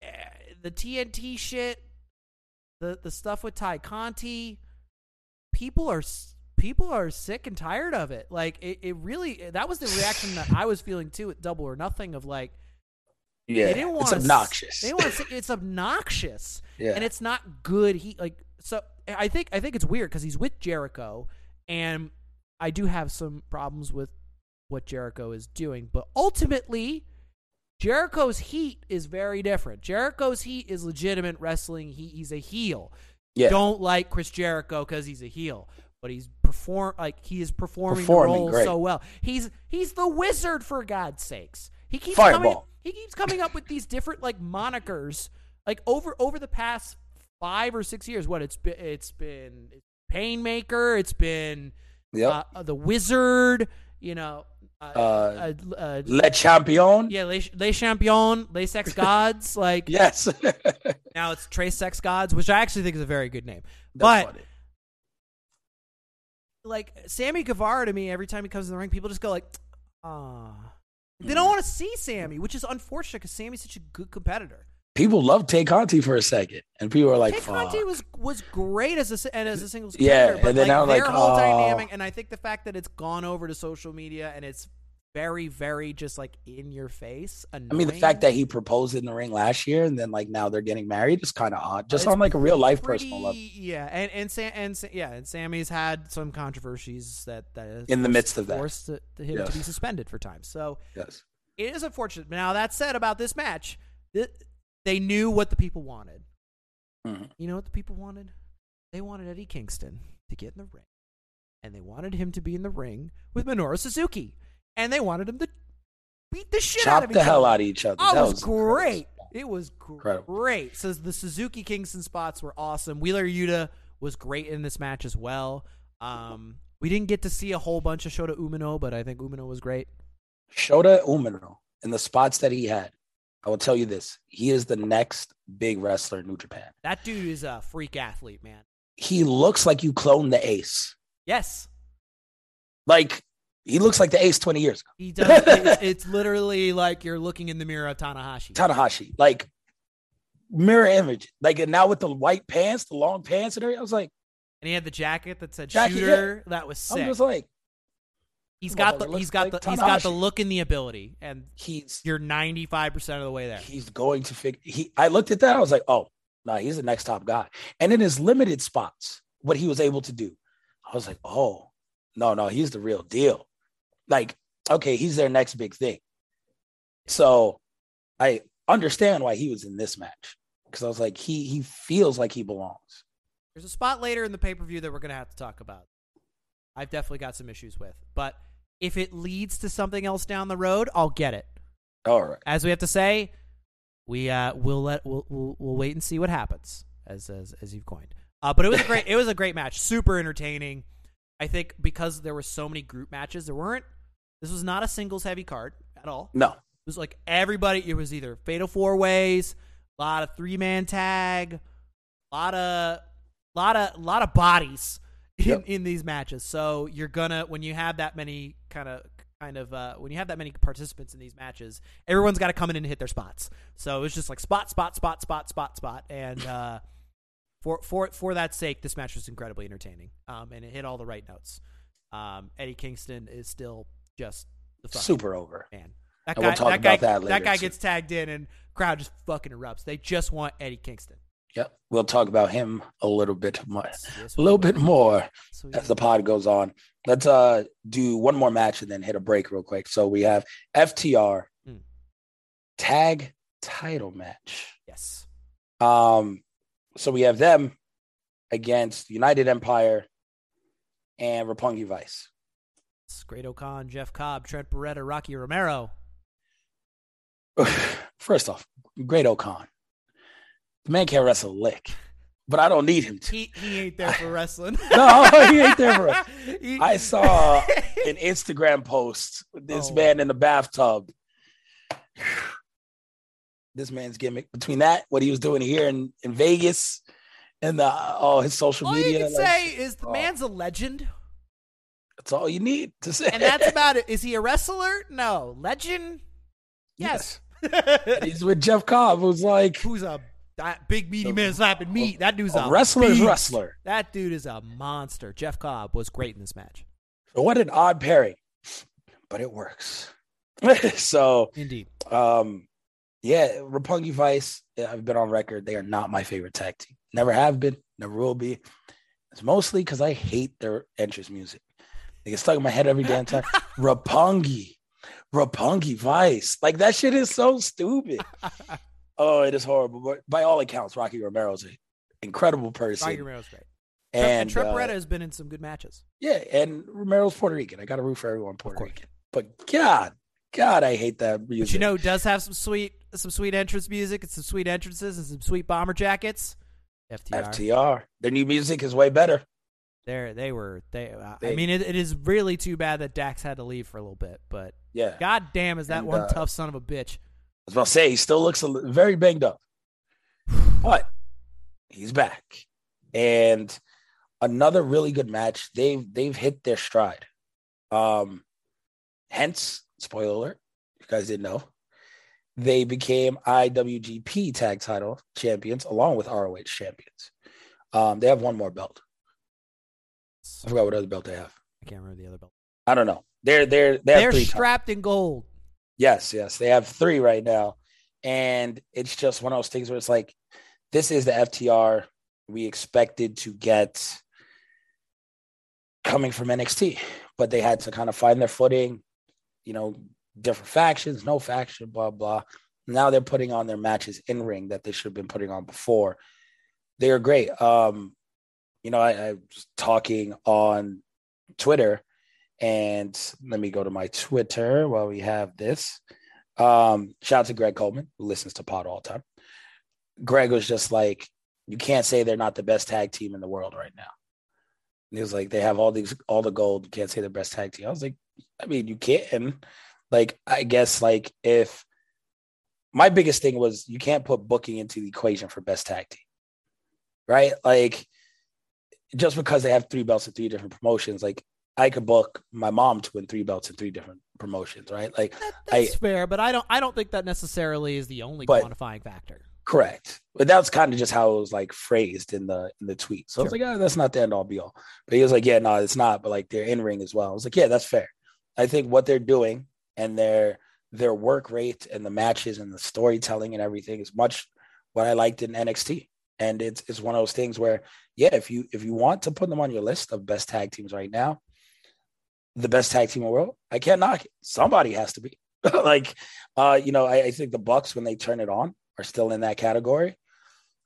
B: eh, the TNT shit, the the stuff with Tay Conti, people are people are sick and tired of it. Like it, it really that was the reaction that I was feeling too at Double or Nothing of like
A: Yeah,
B: they
A: it's obnoxious.
B: They want. It's obnoxious,
A: Yeah.
B: and it's not good. He like so. I think I think it's weird because he's with Jericho, and I do have some problems with what Jericho is doing. But ultimately, Jericho's heat is very different. Jericho's heat is legitimate wrestling. He he's a heel.
A: Yeah.
B: Don't like Chris Jericho because he's a heel, but he's perform like he is performing,
A: Performing
B: the role
A: great.
B: so well. He's he's the wizard for God's sakes. He keeps coming. He keeps coming up with these different like monikers, like over over the past five or six years. What it's been? It's been Painmaker. It's been
A: Yep.
B: uh, the Wizard. You know, uh,
A: Uh,
B: uh, uh,
A: Le Champion.
B: yeah, Les, Les Champions, Les Sex Gods. Like
A: Yes.
B: Now it's Trace Sex Gods, which I actually think is a very good name. but
A: funny.
B: like Sammy Guevara to me, every time he comes in the ring, people just go like, ah. They don't want to see Sammy, which is unfortunate because Sammy's such a good competitor.
A: People love Tay Conti for a second, and people are like,
B: Tay Conti was was great as a and as a singles
A: Yeah,
B: competitor, but
A: and then
B: like,
A: now, like,
B: their whole
A: oh.
B: dynamic, and I think the fact that it's gone over to social media and it's very, very just like in your face.
A: I mean, the fact that he proposed in the ring last year, and then like now they're getting married is kind of odd. Just
B: It's
A: on like a real life
B: pretty,
A: personal level.
B: yeah, and and Sam, and yeah, and Sammy's had some controversies that that
A: In the midst of that.
B: forced to, to him
A: Yes.
B: to be suspended for time. So
A: Yes.
B: it is unfortunate. Now that said, about this match, they knew what the people wanted.
A: Mhm.
B: You know what the people wanted? They wanted Eddie Kingston to get in the ring, and they wanted him to be in the ring with Minoru Suzuki, and they wanted him to beat the shit out
A: Chop
B: of
A: the
B: each
A: hell
B: other.
A: out of each other.
B: Oh,
A: That
B: it was, great. It was
A: Incredible.
B: great. So the Suzuki Kingston spots were awesome. Wheeler Yuta was great in this match as well. Um, we didn't get to see a whole bunch of Shota Umino, but I think Umino was great.
A: Shota Umino and the spots that he had. I will tell you this: he is the next big wrestler in New Japan.
B: That dude is a freak athlete, man.
A: He looks like you cloned the Ace.
B: Yes,
A: Like he looks like the Ace twenty years ago.
B: he does. it's, it's literally like you're looking in the mirror of Tanahashi.
A: Tanahashi, like mirror image. Like and now with the white pants, the long pants, and everything, I was like,
B: and he had the jacket that said
A: Jacket,
B: "shooter." That was sick.
A: I'm just like,
B: he's got the he's got
A: like
B: the he's got the look and the ability, and
A: he's
B: you're 95 percent of the way there.
A: he's going to figure. He, I looked at that, I was like, oh, no, he's the next top guy. And in his limited spots, what he was able to do, I was like, oh, no, no, he's the real deal. Like, okay, he's their next big thing. So I understand why he was in this match because I was like, he he feels like he belongs.
B: There's a spot later in the pay per view that we're going to have to talk about. I've definitely got some issues with. But if it leads to something else down the road, I'll get it.
A: All right.
B: As we have to say, we uh, we'll let we'll, we'll we'll wait and see what happens as as as you've coined. Uh, but it was a great it was a great match, super entertaining. I think because there were so many group matches, there weren't. This was not a singles heavy card at all.
A: No.
B: It was like everybody. It was either fatal four ways, a lot of three man tag, a lot of, lot of, lot of bodies in,
A: Yep.
B: in these matches. So you're gonna when you have that many kind of kind of uh, when you have that many participants in these matches, everyone's got to come in and hit their spots. So it was just like spot, spot, spot, spot, spot, spot, and uh, for for for that sake, this match was incredibly entertaining. Um, and it hit all the right notes. Um, Eddie Kingston is still just the fucking
A: Super over.
B: man. That guy,
A: we'll
B: that guy,
A: that later,
B: guy
A: too.
B: gets tagged in, and crowd just fucking erupts. They just want Eddie Kingston.
A: Yep. We'll talk about him a little bit more.
B: Yes,
A: A little bit more. As the pod goes on. Let's uh do one more match and then hit a break real quick. So we have FTR
B: Mm.
A: tag title match.
B: Yes.
A: Um so we have them against United Empire and Roppongi Vice.
B: It's Great-O-Khan, Jeff Cobb, Trent Beretta, Rocky Romero.
A: First off, Great-O-Khan. The man can't wrestle a lick, but I don't need him to.
B: He he ain't there for wrestling.
A: No, he ain't there for. I saw an Instagram post with this
B: Oh.
A: man in the bathtub. This man's gimmick between that, what he was doing here in, in Vegas, and the oh his social
B: All
A: media.
B: you can say is the
A: oh,
B: man's a legend,
A: That's all you need to say.
B: and that's about it. Is he a wrestler? No. Legend? Yes.
A: He's with Jeff Cobb, who's like
B: Who's a that big meaty man slapping meat? That dude's a,
A: a wrestler's
B: beast.
A: wrestler.
B: That dude is a monster. Jeff Cobb was great in this match.
A: What an odd pairing, but it works. so,
B: Indeed.
A: um, yeah, Roppongi Vice. yeah, I've been on record; they are not my favorite tag team. Never have been. Never will be. It's mostly because I hate their entrance music. It gets stuck in my head every damn time. Roppongi, Roppongi Vice. Like that shit is so stupid. oh, it is horrible. But by all accounts, Rocky Romero's an incredible person.
B: Rocky Romero's great.
A: and
B: And
A: uh,
B: has been in some good matches.
A: yeah, and Romero's Puerto Rican. I got to root for everyone Puerto. Rican. But God, God, I hate that music.
B: But you know, who does have some sweet, some sweet entrance music and some sweet entrances and some sweet bomber jackets. FTR.
A: FTR. Their new music is way better.
B: There, they were. They. Uh, I mean, it, it is really too bad that Dax had to leave for a little bit, but
A: Yeah.
B: god damn, is that
A: And,
B: one
A: uh,
B: tough son of a bitch.
A: I was about to say he still looks a, very banged up, but he's back. And another really good match. They've they've hit their stride. Um, hence, spoiler alert, you guys didn't know, they became IWGP Tag Title champions along with ROH champions. Um, they have one more belt. I forgot what other belt they have.
B: I can't remember the other belt.
A: I don't know. They're they're they have
B: They're
A: three titles.
B: strapped in gold.
A: Yes, yes. They have three right now. And it's just one of those things where it's like, this is the FTR we expected to get coming from NXT, but they had to kind of find their footing, you know, different factions, no faction, blah, blah. Now they're putting on their matches in ring that they should have been putting on before. They are great. Um, you know, I, I was talking on Twitter and let me go to my Twitter while we have this. Um, shout out to Greg Coleman, who listens to Pod all the time. Greg was just like, you can't say they're not the best tag team in the world right now. And he was like, they have all these all the gold. You can't say they're best tag team. I was like, I mean, you can. Like, I guess like if my biggest thing was you can't put booking into the equation for best tag team. Right? Like just because they have three belts in three different promotions, like I could book my mom to win three belts in three different promotions, right? Like,
B: That,
A: I-
B: that's fair, but I don't. I don't think that necessarily is the only
A: But-
B: quantifying factor.
A: correct. But that's kind of just how it was like phrased in the in the tweet. So I was like, oh, that's not the end all be all. But he was like, yeah, no, it's not. But like they're in ring as well. I was like, yeah, that's fair. I think what they're doing and their their work rate and the matches and the storytelling and everything is much what I liked in NXT. And it's it's one of those things where, yeah, if you if you want to put them on your list of best tag teams right now, the best tag team in the world, I can't knock it. Somebody has to be. like, uh, you know, I, I think the Bucks when they turn it on are still in that category.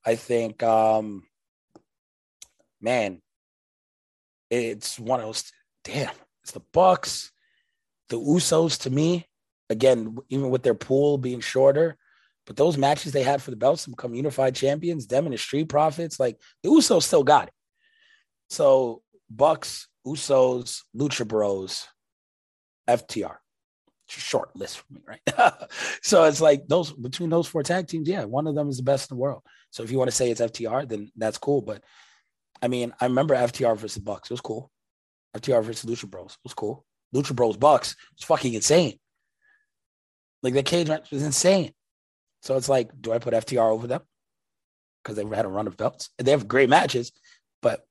A: I think, um, man, it's one of those. Damn, it's the Bucks, the Usos. To me, again, even with their pool being shorter, but those matches they had for the belts to become unified champions, them and the Street Profits, like the Usos still got it. So Bucks, Usos, Lucha Bros, FTR. Short list for me, right? so it's like those between those four tag teams, yeah, one of them is the best in the world. So if you want to say it's FTR, then that's cool. But I mean, I remember FTR versus Bucks. It was cool. FTR versus Lucha Bros. It was cool. Lucha Bros Bucks was fucking insane. Like the cage match was insane. So it's like, do I put FTR over them? Because they've had a run of belts. And they have great matches, but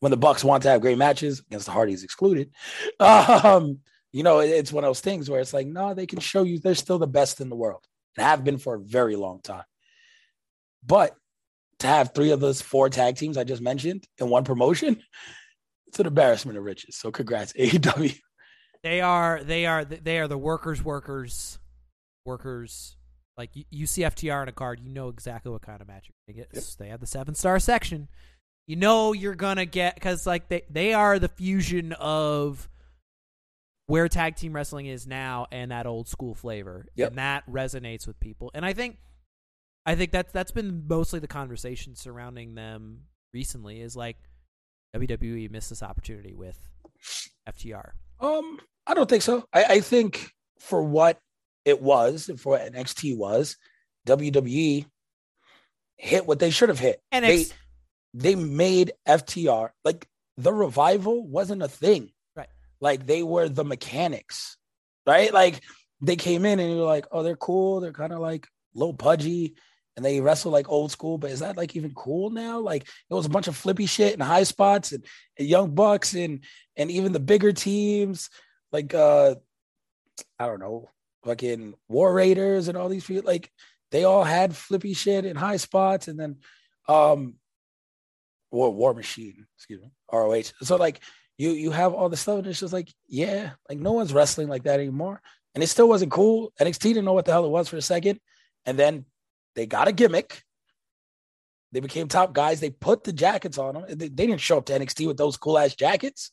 A: when the Bucks want to have great matches against the Hardys excluded, um, you know, it- it's one of those things where it's like, no, they can show you they're still the best in the world and have been for a very long time. But to have three of those four tag teams I just mentioned in one promotion, it's an embarrassment of riches. So congrats, AEW.
B: They are. They are. They are the workers. Workers. Workers. Like you, you see FTR on a card, you know exactly what kind of match you're gonna get. They have the seven star section. You know you're gonna get because like they they are the fusion of where tag team wrestling is now and that old school flavor,
A: Yep.
B: and that resonates with people. And I think, I think that's that's been mostly the conversation surrounding them recently. Is like WWE missed this opportunity with FTR.
A: Um, I don't think so. I, I think for what it was, and for what NXT was, WWE hit what they should have hit.
B: NXT,
A: They- they made FTR like the revival wasn't a thing.
B: Right.
A: Like they were the mechanics, right? Like they came in and you were like, oh, they're cool. They're kind of like low pudgy and they wrestle like old school, but is that like even cool now? Like it was a bunch of flippy shit and high spots and, and young bucks and and even the bigger teams like uh I don't know, fucking War Raiders and all these people like they all had flippy shit and high spots and then um War War Machine, excuse me, ROH. So like you you have all the stuff and it's just like yeah, like no one's wrestling like that anymore. And it still wasn't cool. NXT didn't know what the hell it was for a second. And then they got a gimmick. They became top guys. They put the jackets on them. They, they didn't show up to NXT with those cool ass jackets.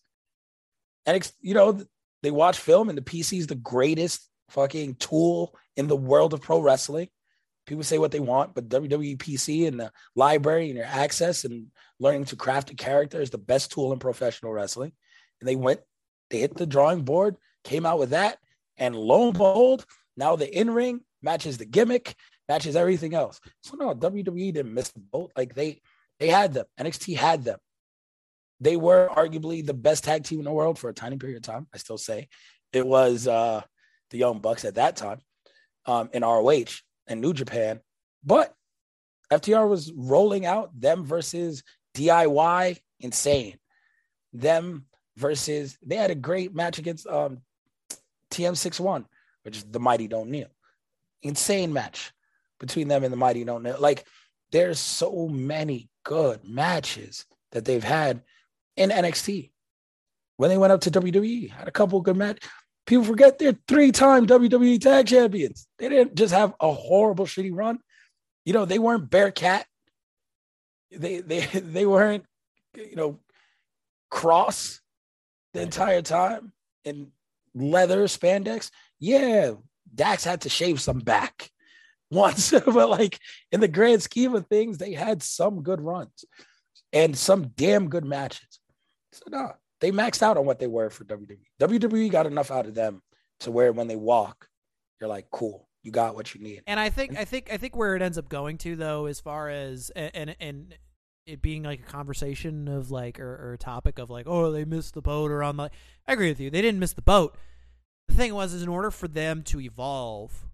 A: And you know, they watch film, and the PC is the greatest fucking tool in the world of pro wrestling. People say what they want, but WWE PC and the library and your access and learning to craft a character is the best tool in professional wrestling. And they went, they hit the drawing board, came out with that, and lo and behold, now the in ring matches the gimmick, matches everything else. So no, WWE didn't miss the boat. Like they they had them. NXT had them. They were arguably the best tag team in the world for a tiny period of time. I still say it was uh the Young Bucks at that time um, in ROH and New Japan. But FTR was rolling out them versus DIY insane. Them versus they had a great match against um, TM61, which is the Mighty Don't Kneel. Insane match between them and the Mighty Don't Kneel. Like there's so many good matches that they've had in NXT. When they went up to WWE, had a couple good matches. People forget they're three-time WWE Tag Champions. They didn't just have a horrible, shitty run. You know, they weren't Bearcat. They they they weren't, you know, cross the entire time in leather spandex. Yeah, Dax had to shave some back once, but like in the grand scheme of things, they had some good runs and some damn good matches. So no, they maxed out on what they were for WWE. WWE got enough out of them to where when they walk, you're like, cool, you got what you need.
B: And I think I think I think where it ends up going to though, as far as and and it being like a conversation of like or, or a topic of like, oh, they missed the boat or on the. I agree with you. They didn't miss the boat. The thing was, is in order for them to evolve,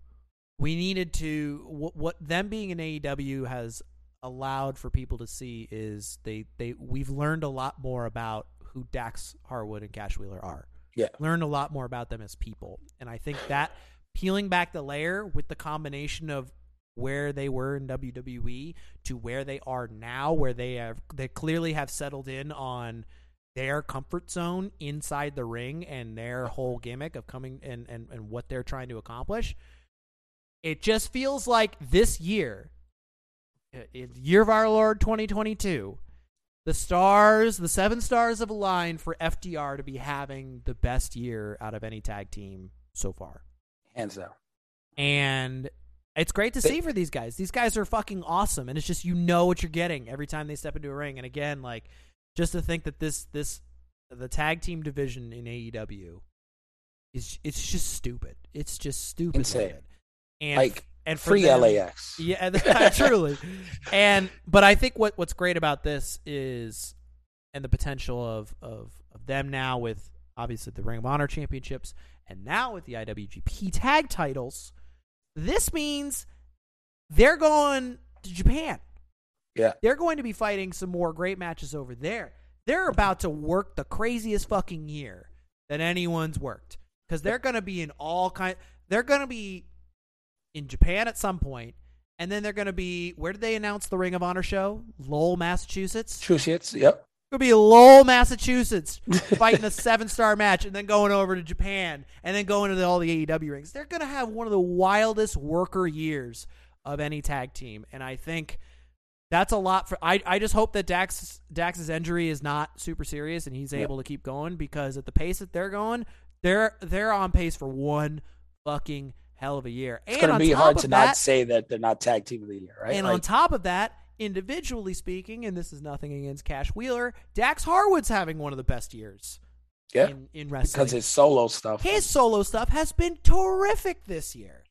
B: we needed to what, what them being in AEW has allowed for people to see is they they we've learned a lot more about who Dax Harwood and Cash Wheeler are.
A: Yeah.
B: Learned a lot more about them as people. And I think that peeling back the layer with the combination of where they were in WWE to where they are now, where they have they clearly have settled in on their comfort zone inside the ring and their whole gimmick of coming and, and, and what they're trying to accomplish. It just feels like this year, uh, year of our Lord 2022, the stars, the seven stars have aligned for FTR to be having the best year out of any tag team so far.
A: Hands down.
B: And it's great to see for these guys. These guys are fucking awesome, and it's just you know what you're getting every time they step into a ring. And again, like just to think that this this the tag team division in AEW is it's just stupid. It's just stupid.
A: Insane.
B: And
A: like
B: and
A: free
B: them-
A: LAX.
B: yeah, truly. And but I think what what's great about this is and the potential of of of them now with obviously the Ring of Honor championships and now with the IWGP tag titles. This means they're going to Japan.
A: Yeah.
B: They're going to be fighting some more great matches over there. They're about to work the craziest fucking year that anyone's worked because they're going to be in all kind. They're going to be in Japan at some point, and then they're going to be. Where did they announce the Ring of Honor show? Lowell, Massachusetts.
A: Shits. Yep.
B: Could be Lowell, Massachusetts, fighting a seven-star match, and then going over to Japan, and then going to the, all the AEW rings. They're going to have one of the wildest worker years of any tag team, and I think that's a lot for. I I just hope that Dax Dax's injury is not super serious, and he's
A: Yep.
B: able to keep going because at the pace that they're going, they're they're on pace for one fucking hell of a year.
A: It's gonna be hard to
B: that,
A: not say that they're not tag team of the year, right?
B: and
A: Like,
B: on top of that, individually speaking, and this is nothing against Cash Wheeler, Dax Harwood's having one of the best years
A: yeah,
B: in, in wrestling.
A: because his solo stuff.
B: His solo stuff has been terrific this year.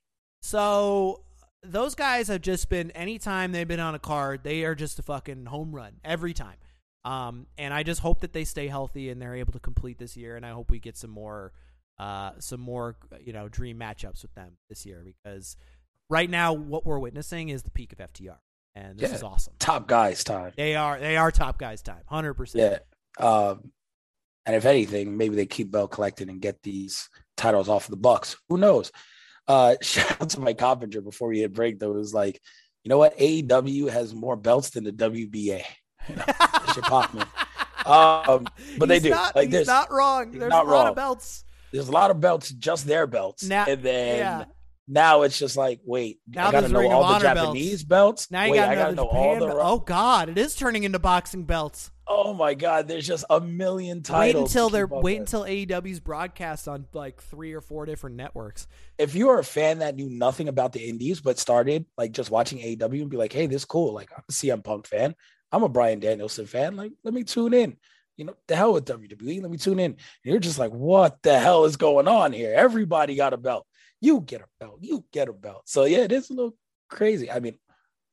B: So those guys have just been anytime they've been on a card, they are just a fucking home run every time. Um, and I just hope that they stay healthy and they're able to complete this year. And I hope we get some more, uh, some more, you know, dream matchups with them this year because right now what we're witnessing is the peak of FTR, and this
A: Yeah.
B: is awesome.
A: Top guys time.
B: They are they are top guys time, hundred percent.
A: Yeah. Um, and if anything, maybe they keep belt collecting and get these titles off the Bucks. Who knows? Uh, shout out to Mike Coppinger before we hit break. Though it was like, you know what? AEW has more belts than the WBA. You know, shit popped me. Um, but they do.
B: Not,
A: Like
B: he's
A: this.
B: not wrong.
A: He's
B: There's
A: not
B: a lot
A: wrong.
B: of belts.
A: There's a lot of belts, just their belts,
B: Now-
A: and then
B: yeah.
A: now it's just like, wait,
B: Now
A: I gotta know all the
B: Honor belts.
A: Japanese belts.
B: Now you
A: wait,
B: got
A: I gotta know all the.
B: oh God, it is turning into boxing belts.
A: Oh my god, there's just a million titles.
B: Wait until they're wait
A: with.
B: until AEW's broadcast on like three or four different networks.
A: if you are a fan that knew nothing about the indies but started like just watching AEW and be like, hey, this is cool. Like I'm a CM Punk fan. I'm a Bryan Danielson fan. Like, let me tune in. You know, the hell with WWE. Let me tune in. And you're just like, what the hell is going on here? Everybody got a belt. You get a belt. You get a belt. So yeah, it is a little crazy. I mean,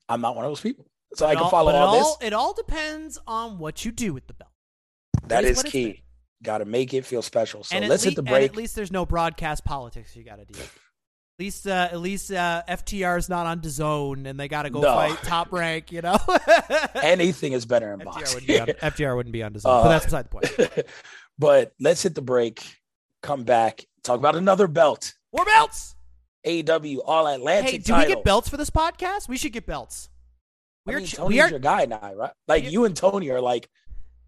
A: I'm not one of those people. So I can
B: all-
A: follow all,
B: all,
A: this.
B: It all depends on what you do with the belt.
A: That
B: is
A: is key. Got to make it feel special. So
B: and
A: let's
B: lea-
A: hit the
B: and
A: break.
B: at least there's no broadcast politics you got to deal. with. At least, uh, at least uh, FTR is not on DAZN, and they got to go
A: No.
B: fight top rank. You know,
A: Anything is better in
B: FTR
A: boxing.
B: wouldn't, be on, FTR wouldn't be on DAZN,
A: Uh,
B: but that's beside the point.
A: but let's hit the break, come back, talk about another belt.
B: More belts.
A: AW All Atlantic
B: Hey, do
A: title.
B: we get belts for this podcast? We should get belts. We're
A: mean,
B: ch-
A: Tony's
B: we are
A: your guy now, right? Like you and Tony are like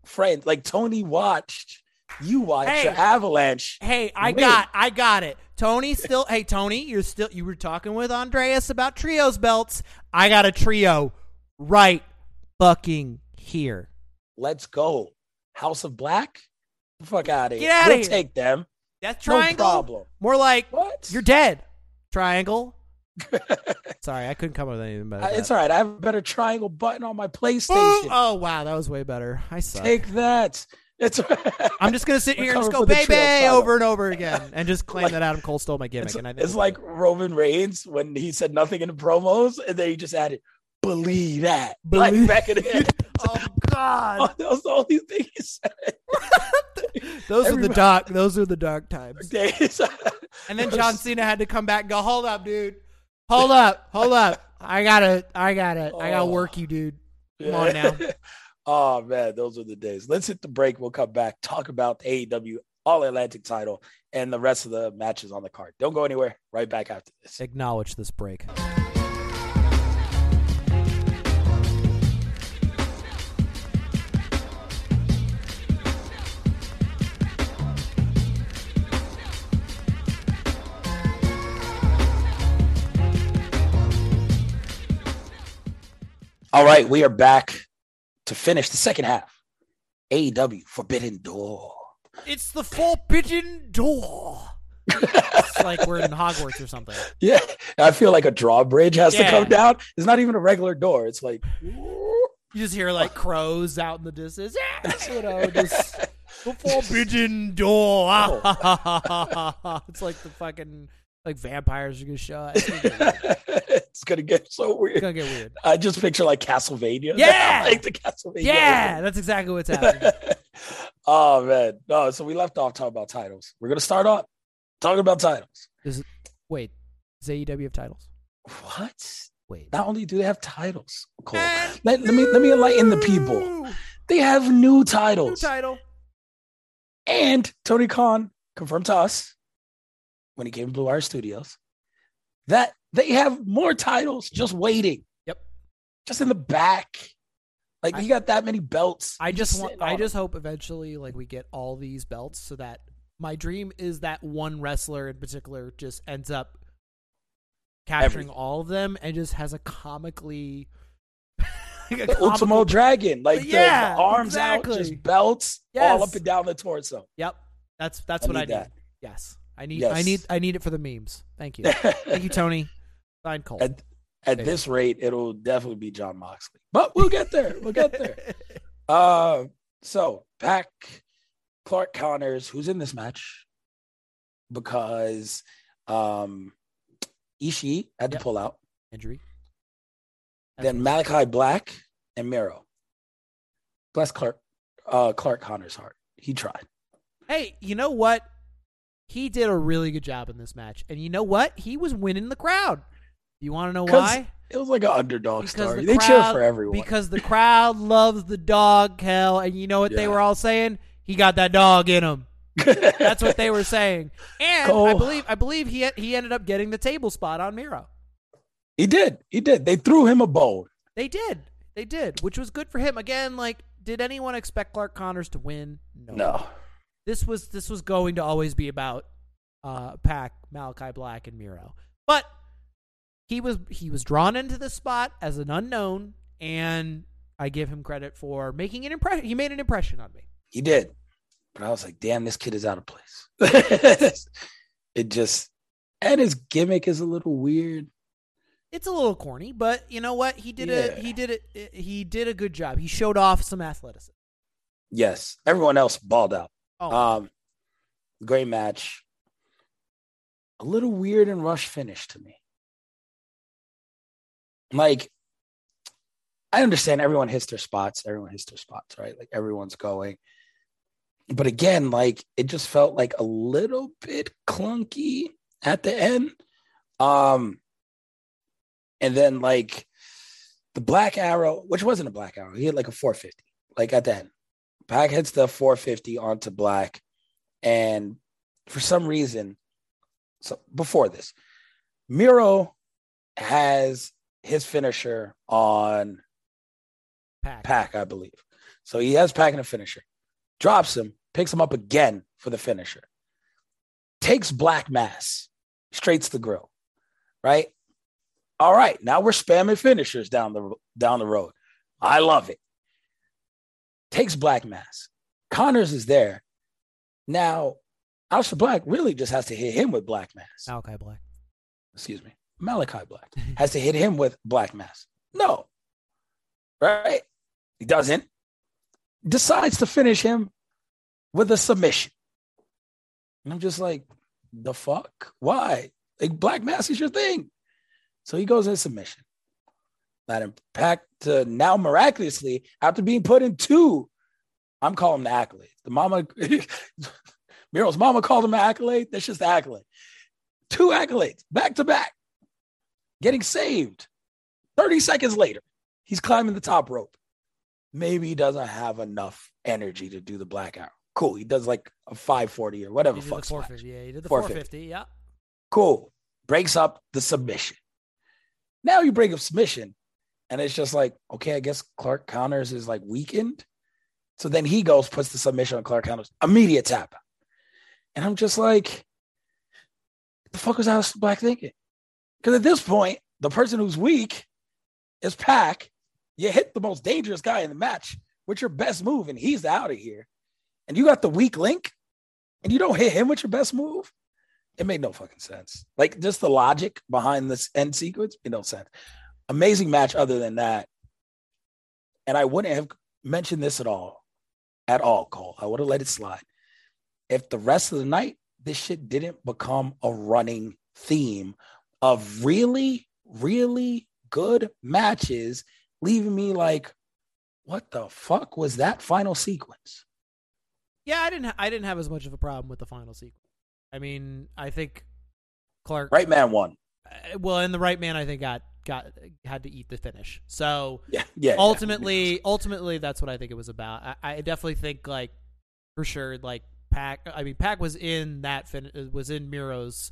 A: friends. Like Tony watched, you watch
B: Hey.
A: your Avalanche.
B: Hey, I
A: Win.
B: got, I got it. Tony still. hey, Tony, you're still. You were talking with Andreas about trios belts. I got a trio right fucking here.
A: Let's go. House of Black. The fuck out of here.
B: Get outta
A: we'll
B: here.
A: take them.
B: Death
A: No
B: triangle.
A: problem.
B: More like
A: What?
B: you're dead. Triangle. Sorry, I couldn't come up with anything better.
A: Uh, it's all right. I have a better triangle button on my
B: Ooh,
A: PlayStation.
B: oh wow, that was way better. I suck.
A: Take that. It's.
B: I'm just gonna sit here and just go
A: for the trio
B: baby over and over again, and just claim
A: Like-
B: that Adam Cole stole my gimmick.
A: It's,
B: and I think
A: it's like Roman Reigns when he said nothing in the promos, and then he just added, "Believe that."
B: Believe-
A: Like back in the day.
B: oh god,
A: that was the only thing he said.
B: those are the dark. Those are the dark times.
A: Days.
B: And then John Cena had to come back and go, hold up, dude. Hold up. Hold up. I gotta I gotta I gotta
A: Oh.
B: work you, dude. Come on now.
A: Oh man, those are the days. Let's hit the break. We'll come back, talk about the AEW All Atlantic title and the rest of the matches on the card. Don't go anywhere. Right back after this.
B: Acknowledge this break.
A: All right, we are back to finish the second half. AEW Forbidden Door.
B: It's the forbidden door. it's like we're in Hogwarts or something.
A: Yeah, I feel like a drawbridge has to come down. It's not even a regular door. It's like
B: You just hear like crows out in the distance. you know, just the forbidden door. Oh. it's like the fucking like vampires are gonna show up. It's gonna get weird.
A: it's gonna get so
B: It's
A: weird.
B: gonna get weird.
A: I just picture like Castlevania.
B: Yeah!
A: like the Castlevania.
B: Yeah, that's exactly what's happening.
A: oh man, no. So we left off talking about titles. We're gonna start off talking about titles.
B: Wait, does AEW have titles?
A: What?
B: Wait.
A: Not only do they have titles, Cole. Let, let me let me enlighten the people. They have new titles.
B: New title.
A: and Tony Khan confirmed to us when he came to Blue Wire Studios that they have more titles just waiting,
B: Yep.
A: just in the back. Like you got that many belts.
B: I just want. I just hope eventually, like, we get all these belts, so that my dream is that one wrestler in particular just ends up capturing
A: Everything.
B: all of them and just has a comically. like a
A: the
B: comical-
A: Ultimo Dragon, like
B: Yeah,
A: the, arms
B: exactly.
A: out, just belts
B: Yes.
A: all up and down the torso.
B: Yep. That's that's
A: I
B: what I
A: need. that.
B: Yes, I need. I need. I need it for the memes. Thank you. Thank you, Tony. Sign Cole.
A: At, at this rate, it'll definitely be Jon Moxley, but we'll get there. We'll get there. Uh, so back Clark Connors, who's in this match because um Ishii had to
B: Yep.
A: pull out.
B: injury. That's
A: Then Malakai Black and Miro. Bless Clark, uh, Clark Connor's heart. He tried.
B: Hey, you know what? He did a really good job in this match, and you know what? He was winning the crowd. You want to know why?
A: It was like an underdog
B: Because
A: story.
B: the
A: They
B: crowd,
A: cheer for everyone.
B: Because the crowd loves the dog, hell, and you know what they were all saying? He got that dog in him. That's what they were saying. And I believe I believe he he ended up getting the table spot on Miro.
A: he did. He did. They threw him a bone.
B: They did. They did, which was good for him. Again, like did anyone expect Clark Connors to win?
A: No. No.
B: This was this was going to always be about uh Pac, Malakai Black and Miro. But he was he was drawn into this spot as an unknown and I give him credit for making an impression. He made an impression on me.
A: He did. But I was like, damn, this kid is out of place. it just and his gimmick is a little weird.
B: It's a little corny, but you know what? He did
A: Yeah.
B: a he did it he did a good job. He showed off some athleticism.
A: Yes. Everyone else balled out.
B: Oh,
A: Um great match. A little weird and rush finish to me. Like I understand everyone hits their spots, everyone hits their spots, right? Like everyone's going. But again, like it just felt like a little bit clunky at the end. Um and then like the black arrow, which wasn't a black arrow, he had like a 450, like at the end. Pac hits the 450 onto black. And for some reason, so before this, Miro has his finisher on
B: Pac.
A: Pack, I believe. So he has Pac in a finisher, drops him, picks him up again for the finisher, takes Black Mass, straights the grill, right? All right, now we're spamming finishers down the down the road. I love it. Takes Black Mass. Connors is there. Now, Aleister Black really just has to hit him with Black Mass
B: Malakai Black.
A: excuse me, Malakai Black has to hit him with Black Mass. No, right? He doesn't. Decides to finish him with a submission. And I'm just like, the fuck? Why? Like, Black Mass is your thing. So he goes in submission. That impact to uh, now miraculously, after being put in two, I'm calling the accolade. The mama, Miro's mama called him an accolade. That's just accolade two accolades back to back, getting saved. 30 seconds later, he's climbing the top rope. Maybe he doesn't have enough energy to do the blackout. Cool. He does like a 540 or whatever
B: He did the
A: fuck
B: 450. Yeah, he did the
A: 450.
B: 450. Yeah.
A: Cool. Breaks up the submission. Now you break up submission, and it's just like, okay, I guess Clark Connors is like weakened. So then he goes, puts the submission on Clark Connors, immediate tap. And I'm just like, the fuck was Aleister Black thinking? Because at this point, the person who's weak is Pac. You hit the most dangerous guy in the match with your best move, and he's out of here. And you got the weak link, and you don't hit him with your best move. It made no fucking sense. Like just the logic behind this end sequence made no sense. Amazing match, other than that. And I wouldn't have mentioned this at all, at all, Cole. I would have let it slide. If the rest of the night, this shit didn't become a running theme of really, really good matches, leaving me like, what the fuck was that final sequence?
B: Yeah, I didn't. I didn't have as much of a problem with the final sequence. I mean, I think Clark.
A: Right man won.
B: uh, Well, and the right man, I think got got had to eat the finish. So
A: Yeah, yeah. yeah.
B: ultimately, ultimately, that's what I think it was about. I, I definitely think like for sure, like Pac. I mean, Pac was in that fin- was in Miro's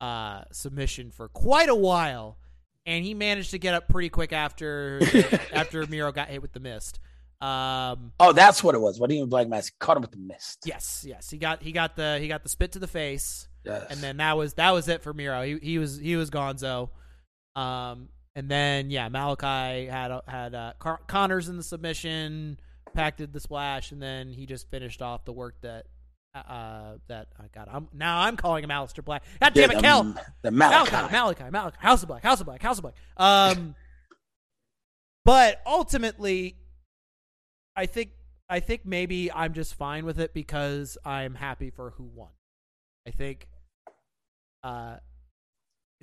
B: uh, submission for quite a while, and he managed to get up pretty quick after after Miro got hit with the mist. Um,
A: Oh, that's what it was. What do you mean Black Mask? Caught him with the mist.
B: yes, yes, he got he got the he got the spit to the face.
A: Yes.
B: and then that was that was it for Miro. He he was he was Gonzo. Um, and then yeah, Malakai had had uh, Connors in the submission, Pac did the splash, and then he just finished off the work that uh that I got. I'm now I'm calling him Aleister Black. God damn it,
A: the-
B: Kel.
A: The
B: Malakai,
A: Malakai.
B: Malakai, Malakai, House of Black, House of Black, House of Black. Um, but ultimately, I think I think maybe I'm just fine with it because I'm happy for who won. I think uh,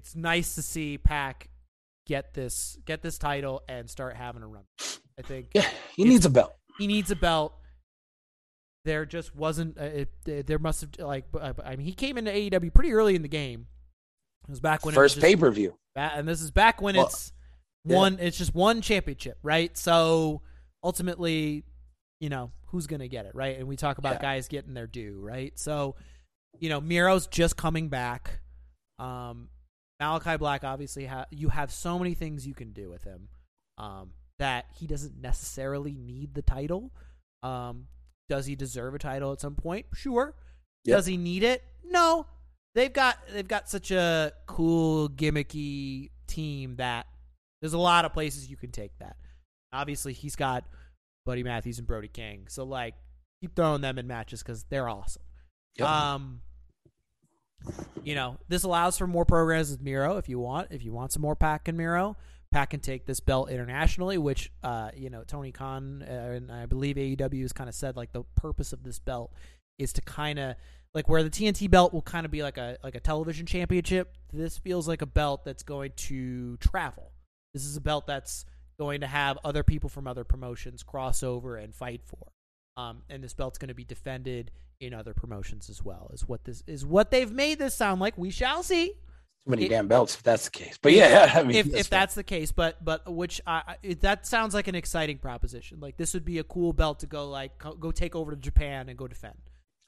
B: it's nice to see Pac get this get this title and start having a run. I think
A: Yeah, he needs a belt.
B: he needs a belt. There just wasn't. Uh, it, uh, there must have like. uh, I mean, he came into AEW pretty early in the game. It was back when
A: First
B: it was just,
A: pay per view.
B: and this is back when
A: Well,
B: it's
A: yeah.
B: one. It's just one championship, right? So ultimately, you know, who's gonna get it, right? And we talk about
A: Yeah.
B: guys getting their due, right? So, you know, Miro's just coming back. Um, Malakai Black, obviously, ha- you have so many things you can do with him um, that he doesn't necessarily need the title. Um, does he deserve a title at some point? Sure.
A: Yep.
B: Does he need it? No. They've got they've got such a cool gimmicky team that there's a lot of places you can take that. Obviously, he's got Buddy Matthews and Brody King, so like keep throwing them in matches because they're awesome.
A: Yep.
B: Um, you know, this allows for more programs with Miro if you want. If you want some more Pac and Miro, Pac can take this belt internationally, which uh, you know Tony Khan uh, and I believe AEW has kind of said like the purpose of this belt is to kind of like where the TNT belt will kind of be like a like a television championship. This feels like a belt that's going to travel. This is a belt that's going to have other people from other promotions cross over and fight for. Um, and this belt's going to be defended in other promotions as well. Is what this is what they've made this sound like. We shall see
A: Too many
B: it-
A: damn belts if that's the case. But yeah, I mean,
B: if
A: that's
B: if that's the case. But but which I, it, that sounds like an exciting proposition. Like this would be a cool belt to go like go take over to Japan and go defend.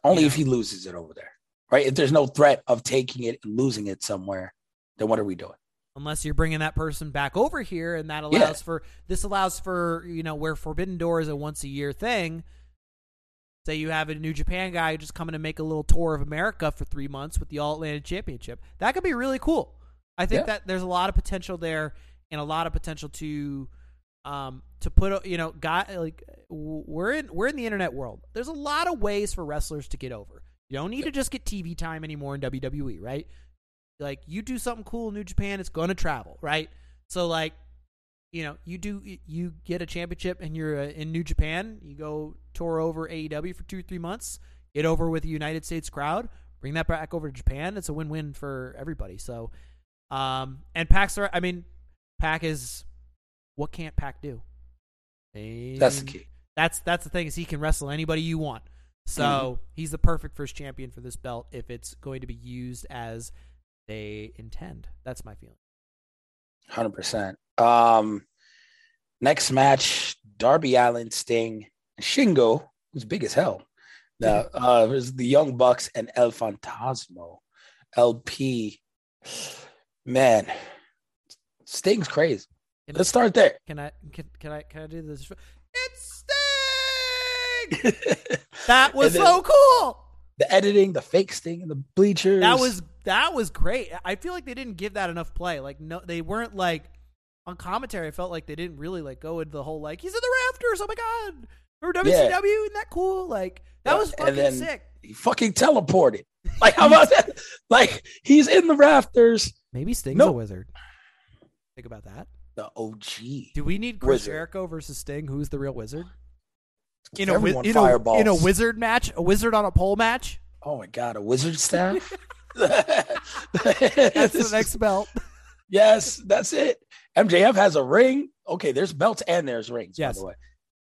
A: only
B: you
A: if he loses it over there, right? If there's no threat of taking it and losing it somewhere, then what are we doing?
B: unless you're bringing that person back over here and that allows
A: Yeah.
B: for this allows for you know where forbidden door is a once a year thing say you have a new japan guy just coming to make a little tour of america for three months with the all atlantic championship. That could be really cool. I think
A: Yeah.
B: that there's a lot of potential there and a lot of potential to um to put you know guy like we're in we're in the internet world. There's a lot of ways for wrestlers to get over. You don't need to just get tv time anymore in wwe right? Like you do something cool in New Japan, it's going to travel, right? So like, you know, you do you get a championship and you're uh, in New Japan, you go tour over AEW for two or three months, get over with the United States crowd, bring that back over to Japan. It's a win win for everybody. So, um, and Pac's, I mean, Pac is what can't Pac do?
A: That's the key.
B: That's that's the thing is he can wrestle anybody you want. So
A: Mm-hmm.
B: he's the perfect first champion for this belt if it's going to be used as they intend. That's my feeling.
A: Hundred percent. Um, next match: Darby Allin, Sting, Shingo, who's big as hell. Now, uh, there's the Young Bucks and El Fantasmo, LP. Man, Sting's crazy.
B: Can,
A: Let's start there.
B: can I can, can I can I do this? It's Sting. That was
A: then
B: so cool.
A: The editing, the fake Sting, and the bleachers.
B: That was that was great. I feel like they didn't give that enough play. Like no, they weren't like on commentary. I felt like they didn't really like go into the whole like he's in the rafters. Oh my god, or WCW, isn't that cool? Like that
A: Yeah,
B: was fucking sick.
A: he fucking teleported. Like how about that? Like he's in the rafters.
B: Maybe Sting's
A: Nope.
B: a wizard. Think about that.
A: The OG.
B: Do we need Chris
A: Wizard.
B: Jericho versus Sting? Who's the real wizard? In a, wi- in, a, in a wizard match, a wizard on a pole match.
A: Oh my god, a wizard staff.
B: That's the next belt.
A: Yes, that's it. MJF has a ring. Okay, there's belts and there's rings.
B: Yes.
A: By the way,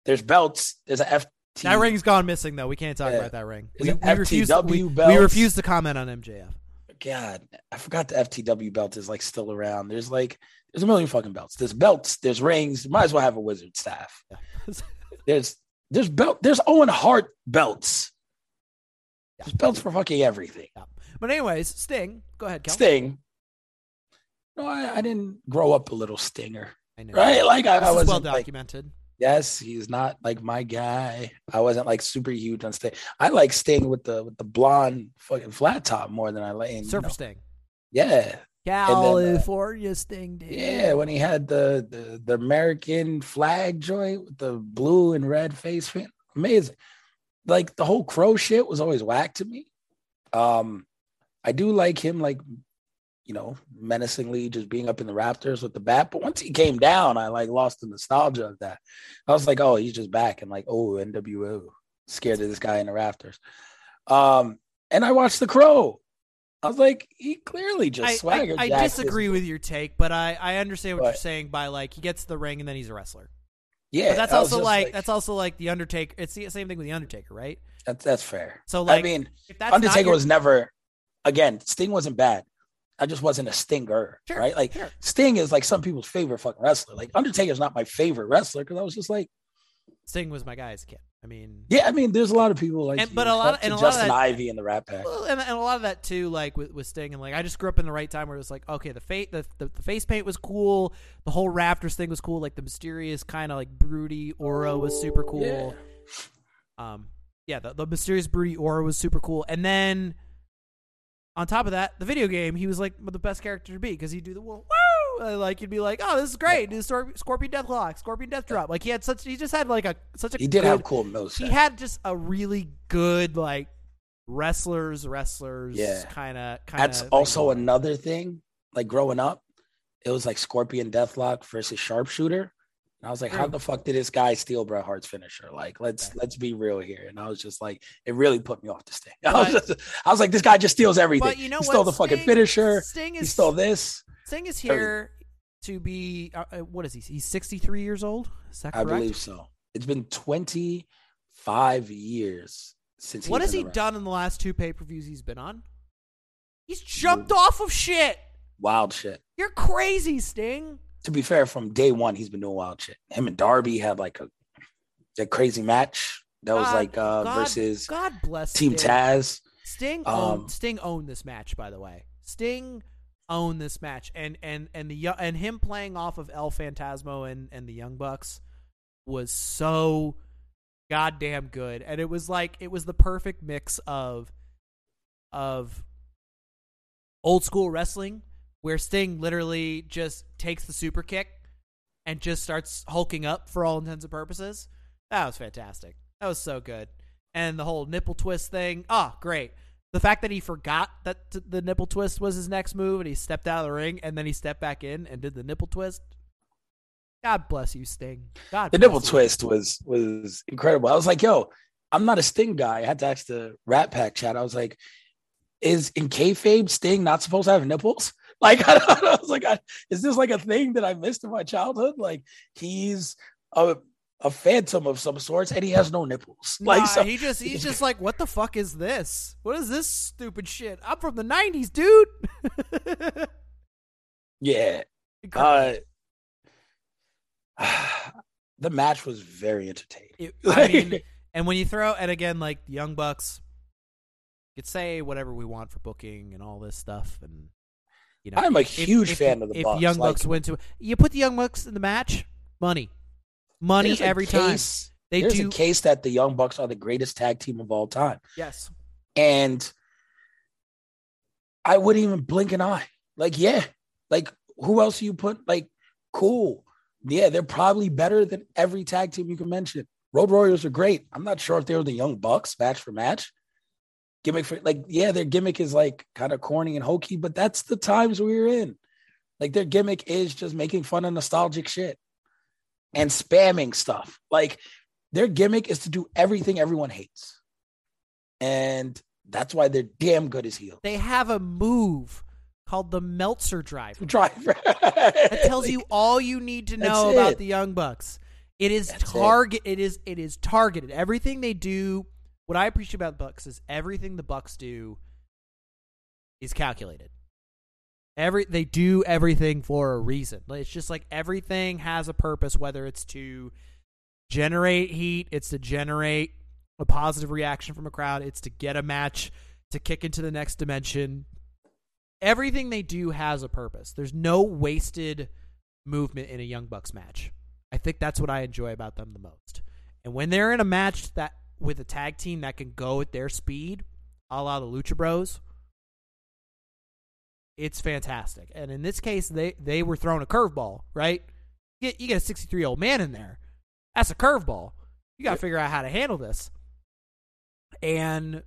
A: there's belts. There's a FT.
B: That ring's gone missing though. We can't talk
A: Yeah.
B: about that ring. We, we refuse.
A: FTW
B: We, we refuse to comment on MJF.
A: God, I forgot the FTW belt is like still around. There's like there's a million fucking belts. There's belts. There's rings. Might as well have a wizard staff. There's there's belt. There's Owen Hart belts. There's belts for fucking everything.
B: But anyways, Sting. Go ahead, Kel.
A: Sting. No, I, I didn't grow up a little stinger,
B: I know.
A: right? Like I, I wasn't
B: well
A: like
B: documented.
A: Yes, he's not like my guy. I wasn't like super huge on Sting. I like Sting with the with the blonde fucking flat top more than I like. and, you know,
B: Sting.
A: Yeah, uh,
B: California Sting. Dude.
A: yeah. When he had the, the the American flag joint with the blue and red face paint, amazing. Like the whole crow shit was always whack to me. Um, I do like him, like you know, menacingly just being up in the Raptors with the bat. But once he came down, I like lost the nostalgia of that. I was like, oh, he's just back and like, oh, NWO, scared of this guy in the rafters. Um, and I watched The Crow. I was like, he clearly just
B: I,
A: swagger.
B: I, I
A: his-
B: disagree with your take, but I, I understand what you're saying by like he gets the ring and then he's a wrestler.
A: Yeah,
B: But that's
A: I
B: also
A: just
B: like, that's also like the Undertaker. It's the same thing with the Undertaker, right?
A: that's that's fair.
B: So like,
A: I mean,
B: if that's
A: Undertaker
B: your-
A: was never. Again, Sting wasn't bad. I just wasn't a stinger,
B: Sure,
A: right? Like
B: sure.
A: Sting is like some people's favorite fucking wrestler. Like Undertaker's not my favorite wrestler because I was just like,
B: Sting was my guy as a kid. I mean,
A: yeah, I mean, there's a lot of people like,
B: And-
A: you,
B: but a lot of- and a lot of
A: Justin
B: that-
A: Ivy in the Rat Pack.
B: Well, and, and a lot of that too, like with, with Sting, and like I just grew up in the right time where it was like, okay, the fa- the, the the face paint was cool, the whole Raptors thing was cool, like the mysterious kind of like broody aura was super cool. Um, yeah, the, the mysterious broody aura was super cool, and then on top of that, the video game, he was like the best character to be because he'd do the woo! Uh, like you'd be like, oh, this is great, Stor- Scorpion Deathlock, Scorpion Death Drop, like he had such, he just had like a such a
A: He did
B: good-
A: have cool moves.
B: he had just a really good like wrestlers wrestlers
A: Yeah.
B: kind of kind of
A: That's also another thing. Like growing up, it was like Scorpion Deathlock versus Sharpshooter. And I was like, how the fuck did this guy steal Bret Hart's finisher? Like, let's let's be real here. And I was just like, it really put me off the sting. I was, just- I was like, this guy just steals everything.
B: but you know
A: he
B: what
A: stole the fucking finisher.
B: Sting is, He
A: stole this.
B: Sting is here to be uh, uh, what is he he's 63 years old is that correct?
A: I believe so. It's been 25 years since
B: what has he done in the last two pay-per-views he's been on he's jumped off of shit
A: Wild shit.
B: you're crazy Sting
A: To be fair, from day one, he's been doing wild shit. Him and Darby had like a, a crazy match. That was like uh
B: God-
A: versus
B: God bless
A: Team
B: Sting.
A: Taz.
B: Sting
A: Um,
B: owned Sting owned this match, by the way. Sting owned this match, and and and the and him playing off of El Fantasmo and and the Young Bucks was so goddamn good, and it was like it was the perfect mix of of old school wrestling where Sting literally just takes the super kick and just starts hulking up for all intents and purposes. That was fantastic. That was so good. And the whole nipple twist thing, oh, great. The fact that he forgot that t- the nipple twist was his next move and he stepped out of the ring and then he stepped back in and did the nipple twist. God bless you, Sting. God
A: The nipple
B: you.
A: twist was was incredible. I was like, yo, I'm not a Sting guy. I had to ask the Rat Pack chat. I was like, is in kayfabe Sting not supposed to have nipples? Like, I. I was like, I, is this like a thing that I missed in my childhood? Like, he's a a phantom of some sorts, and he has no nipples.
B: Nah,
A: Like, so,
B: he just he's just like, what the fuck is this? What is this stupid shit? I'm from the '90s, dude.
A: yeah. Uh, the match was very entertaining.
B: It- I mean, and when you throw, and again, like the Young Bucks, you could say whatever we want for booking and all this stuff, and you know,
A: I'm a
B: if-
A: huge
B: if-
A: fan of the
B: if
A: Bucks.
B: Young
A: Like,
B: Bucks win to, you put the Young Bucks in the match, money, money every time.
A: case-
B: They
A: there's
B: do,
A: a case that the Young Bucks are the greatest tag team of all time.
B: yes,
A: and I wouldn't even blink an eye. Like, yeah, like who else you put? Like, cool. Yeah, they're probably better than every tag team you can mention. Road Warriors are great. I'm not sure if they were the Young Bucks match for match. Gimmick for like, yeah, their gimmick is like kind of corny and hokey, but that's the times we were in. Like their gimmick is just making fun of nostalgic shit and spamming stuff. Like their gimmick is to do everything everyone hates. And that's why they're damn good as heels.
B: they have a move called the Meltzer Driver.
A: Driver.
B: That tells you all you need to know about
A: it.
B: the Young Bucks. It is
A: That's it.
B: target. It is it is targeted. Everything they do. What I appreciate about the Bucks is everything the Bucks do is calculated. Every they do everything for a reason. It's just like everything has a purpose. Whether it's to generate heat, it's to generate a positive reaction from a crowd. It's to get a match to kick into the next dimension everything they do has a purpose. There's no wasted movement in a Young Bucks match. I think that's what I enjoy about them the most. And when they're in a match that with a tag team that can go at their speed, a la the Lucha Bros, it's fantastic. And in this case, they they were throwing a curveball, right? You get, you get a 63 year old man in there. That's a curveball. You got to figure out how to handle this. And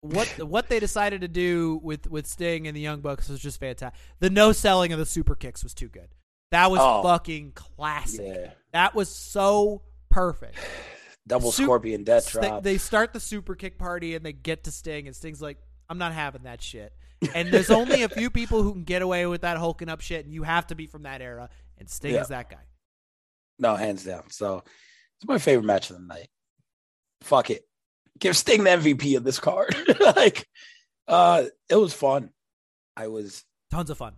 B: what what they decided to do with with Sting and the Young Bucks was just fantastic. The no selling of the super kicks was too good. That was
A: Oh.
B: fucking classic.
A: Yeah.
B: That was so perfect.
A: Double
B: Sup-
A: Scorpion Death Drop.
B: they start the super kick party and they get to Sting and Sting's like, I'm not having that shit. And there's only a few people who can get away with that hulking up shit, and you have to be from that era. And Sting
A: Yeah.
B: is that guy.
A: No, hands down. So it's my favorite match of the night. Fuck it. Give Sting the MVP of this card. like, uh, it was fun. I was
B: Tons of fun.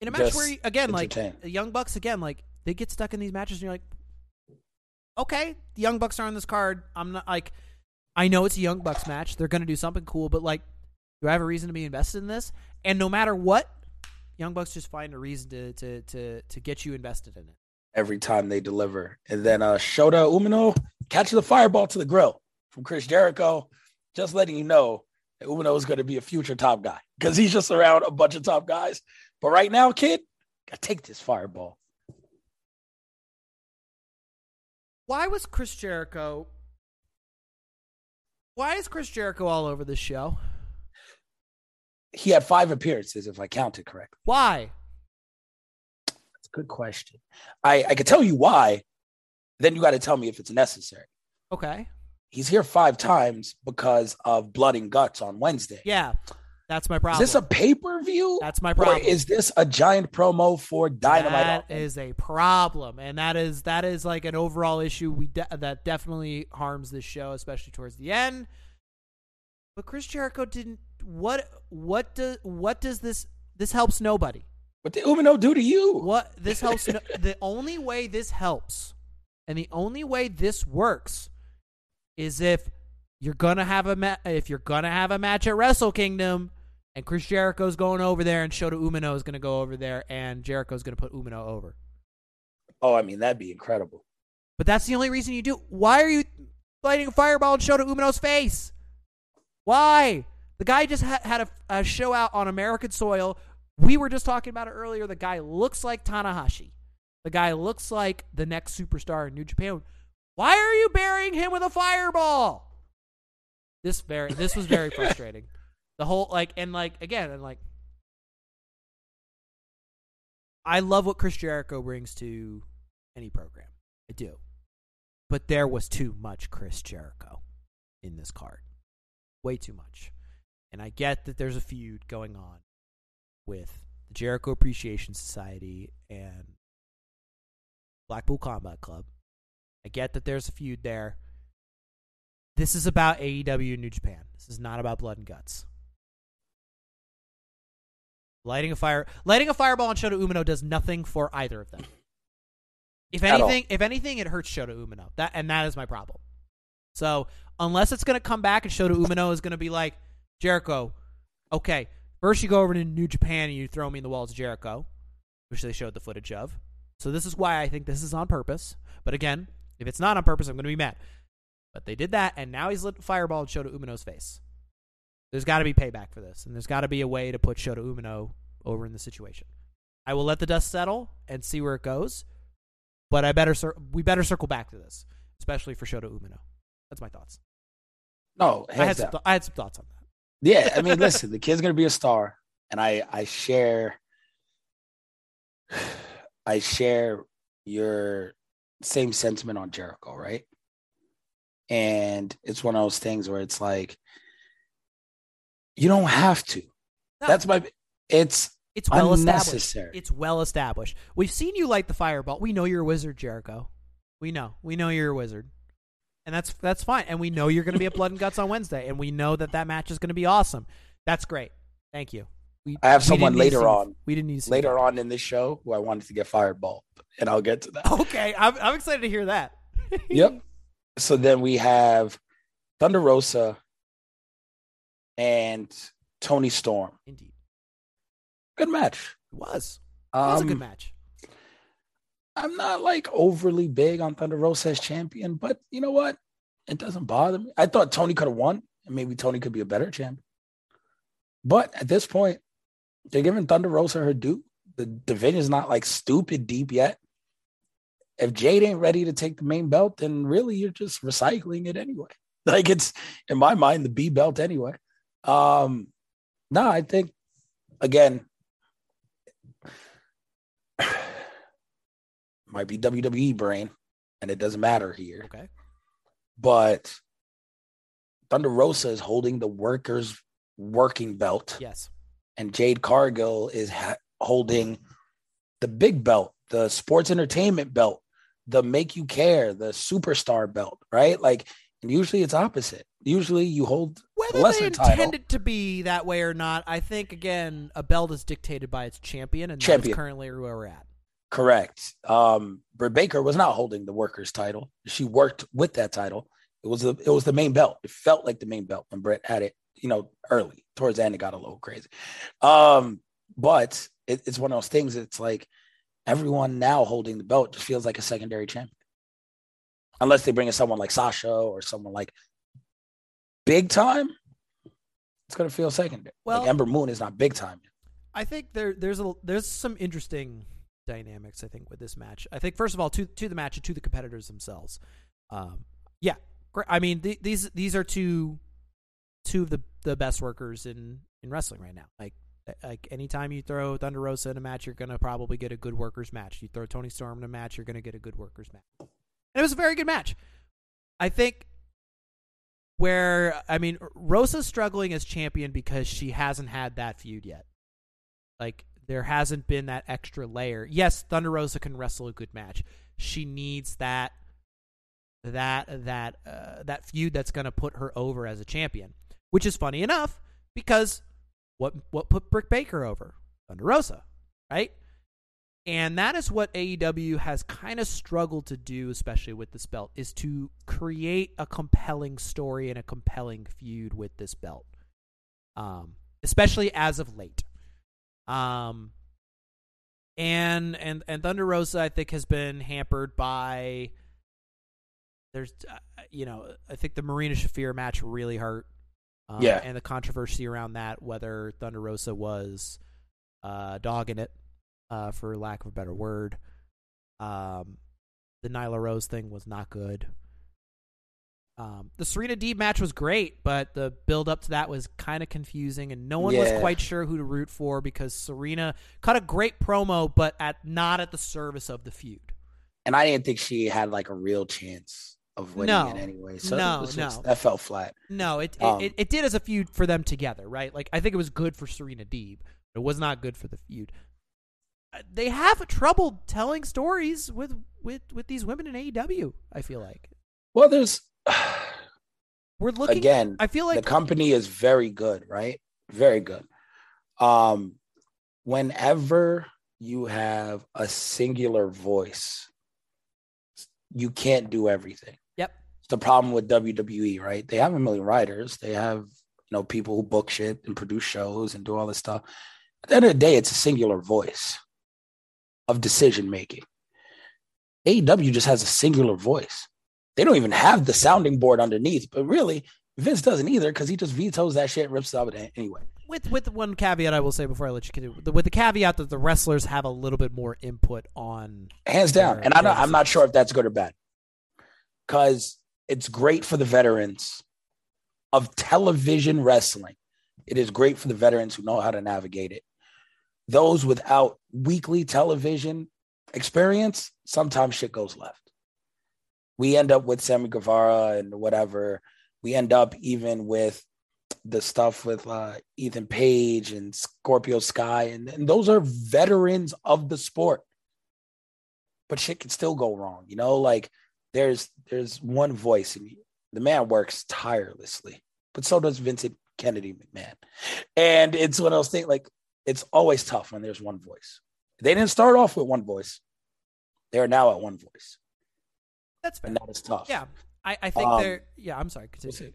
B: In a match where, you, again, like Young Bucks, again, like they get stuck in these matches, and you're like, okay, the Young Bucks are on this card. I'm not like, I know it's a Young Bucks match. They're going to do something cool, but like, do I have a reason to be invested in this? And no matter what, Young Bucks just find a reason to to to to get you invested in it.
A: every time they deliver. And then uh Shota Umino catches the fireball to the grill from Chris Jericho, just letting you know that Umino is going to be a future top guy because he's just around a bunch of top guys. But right now, kid, gotta take this fireball.
B: Why was Chris Jericho? Why is Chris Jericho all over this show?
A: He had five appearances, if I counted correctly.
B: Why?
A: That's a good question. I, I could tell you why. Then you got to tell me if it's necessary.
B: Okay.
A: He's here five times because of blood and guts on Wednesday.
B: Yeah, that's my
A: Is
B: problem.
A: this a pay per view?
B: That's my
A: Or
B: problem.
A: is this a giant promo for Dynamite?
B: That is a problem, and that is that is like an overall issue we de- that definitely harms this show, especially towards the end. But Chris Jericho didn't. What what does what does this this helps nobody?
A: What did Umino do to you?
B: What this helps no, the only way this helps, and the only way this works, is if you're gonna have a ma- if you're gonna have a match at Wrestle Kingdom, and Chris Jericho's going over there, and Shota Umino is gonna go over there, and Jericho's gonna put Umino over.
A: Oh, I mean, that'd be incredible.
B: But that's the only reason you do. Why are you lighting a fireball and Shota Umino's face? Why? The guy just ha- had a, a show out on American soil. We were just talking about it earlier. The guy looks like Tanahashi. The guy looks like the next superstar in New Japan. Why are you burying him with a fireball? This very this was very frustrating. The whole like and like again and like I love what Chris Jericho brings to any program. I do. But there was too much Chris Jericho in this card. Way too much. And I get that there's a feud going on with the Jericho Appreciation Society and Blackpool Combat Club. I get that there's a feud there. This is about AEW New Japan. This is not about blood and guts. Lighting a fire, lighting a fireball on Shota Umino does nothing for either of them. If anything, if anything, it hurts Shota Umino. That and that is my problem. So unless it's going to come back and Shota Umino is going to be like Jericho, okay, first you go over to New Japan and you throw me in the walls of Jericho, which they showed the footage of. So this is why I think this is on purpose. But again, if it's not on purpose, I'm going to be mad. But they did that, and now he's lit a fireball and Shota Umino's face. There's got to be payback for this, and there's got to be a way to put Shota Umino over in the situation. I will let the dust settle and see where it goes, but I better cir- we better circle back to this, especially for Shota Umino. That's my thoughts.
A: No,
B: I had some th- I had some thoughts on that.
A: Yeah, I mean, listen, the kid's gonna be a star, and I I share I share your same sentiment on Jericho, right? And it's one of those things where it's like you don't have to.
B: No.
A: That's my. It's
B: It's well established.
A: Unnecessary.
B: It's well established. We've seen you light the fireball. We know you're a wizard, Jericho. We know. We know you're a wizard, and that's that's fine. And we know you're going to be at Blood and Guts on Wednesday, and we know that that match is going to be awesome. That's great. Thank you. We,
A: I have someone
B: didn't need to
A: later on-
B: We didn't need
A: later on in this show who I wanted to get fireball, and I'll get to that.
B: Okay, I'm I'm excited to hear that.
A: Yep. So then we have Thunder Rosa and Toni Storm.
B: Indeed,
A: Good match.
B: it was. It was a good
A: Um,
B: match.
A: I'm not like overly big on Thunder Rosa as champion, but you know what? It doesn't bother me. I thought Toni could have won, and maybe Toni could be a better champion. But at this point, they're giving Thunder Rosa her due. The division's not like stupid deep yet. If Jade ain't ready to take the main belt, then really you're just recycling it anyway. Like it's in my mind the B belt anyway. Um, no, I think again might be WWE brain, and it doesn't matter here.
B: Okay.
A: But Thunder Rosa is holding the workers working belt,
B: Yes.
A: and Jade Cargill is ha- holding the big belt, the sports entertainment belt, the make you care, the superstar belt, right? Like, and usually it's opposite. Usually you hold the
B: Whether they intend
A: title.
B: it to be that way or not, I think again a belt is dictated by its champion, and
A: Champion.
B: that's currently where we're at.
A: Correct. Um, Britt Baker was not holding the workers' title. She worked with that title. It was the it was the main belt. It felt like the main belt when Britt had it. You know, early towards the end, it got a little crazy. Um, but it, it's one of those things. It's like everyone now holding the belt just feels like a secondary champion, unless they bring in someone like Sasha or someone like big time. It's gonna feel secondary.
B: Well-
A: like Ember Moon is not big time.
B: I think there there's a there's some interesting dynamics. I think with this match. I think first of all to to the match and to the competitors themselves. Um, yeah. I mean th- these these are two two of the the best workers in in wrestling right now. Like like anytime you throw Thunder Rosa in a match, you're gonna probably get a good workers match. You throw Toni Storm in a match, you're gonna get a good workers match. And it was a very good match. I think where I mean Rosa's struggling as champion because she hasn't had that feud yet. Like there hasn't been that extra layer. Yes, Thunder Rosa can wrestle a good match. She needs that that that uh, that feud that's going to put her over as a champion. Which is funny enough because what what put Britt Baker over? Thunder Rosa, right? And that is what AEW has kind of struggled to do, especially with this belt, is to create a compelling story and a compelling feud with this belt. Um, especially as of late. Um, and and and Thunder Rosa, I think, has been hampered by. There's, uh, you know, I think the Marina Shafir match really hurt. Um,
A: Yeah.
B: and the controversy around that, whether Thunder Rosa was uh, dogging it, uh, for lack of a better word. Um, the Nyla Rose thing was not good. Um, the Serena Deeb match was great, but the build up to that was kind of confusing, and no one was quite sure who to root for because Serena cut a great promo, but at not at the service of the feud.
A: and I didn't think she had like a real chance of winning
B: No.
A: it anyway. So
B: No,
A: just-
B: no.
A: that felt flat.
B: No, it, it,
A: Um,
B: it it did as a feud for them together, right? Like I think it was good for Serena Deeb, but it was not good for the feud. Uh, They have trouble telling stories with with with these women in AEW. I feel like
A: Well, there's
B: we're looking
A: again.
B: I feel like
A: the company is very good, right? Very good. Um, whenever you have a singular voice, you can't do everything.
B: Yep.
A: It's the problem with WWE, right? They have a million writers. They have you know people who book shit and produce shows and do all this stuff. At the end of the day, it's a singular voice of decision making. AEW just has a singular voice. They don't even have the sounding board underneath, but really, Vince doesn't either because he just vetoes that shit and rips it up anyway.
B: with with one caveat I will say before I let you continue, with the caveat that the wrestlers have a little bit more input on.
A: Hands down.
B: Their-
A: And I'm not, I'm not sure if that's good or bad because it's great for the veterans of television wrestling. It is great for the veterans who know how to navigate it. Those without weekly television experience, sometimes shit goes left. We end up with Sammy Guevara and whatever. We end up even with the stuff with uh, Ethan Page and Scorpio Sky, and, and those are veterans of the sport. But shit can still go wrong, you know. Like there's there's one voice, and the man works tirelessly, but so does Vincent Kennedy McMahon, and it's one of those things. Like it's always tough when there's one voice. They didn't start off with one voice; they are now at one voice,
B: That's fair.
A: and that is tough.
B: Yeah, I, I think
A: Um,
B: they're. Yeah, I'm sorry. Continue.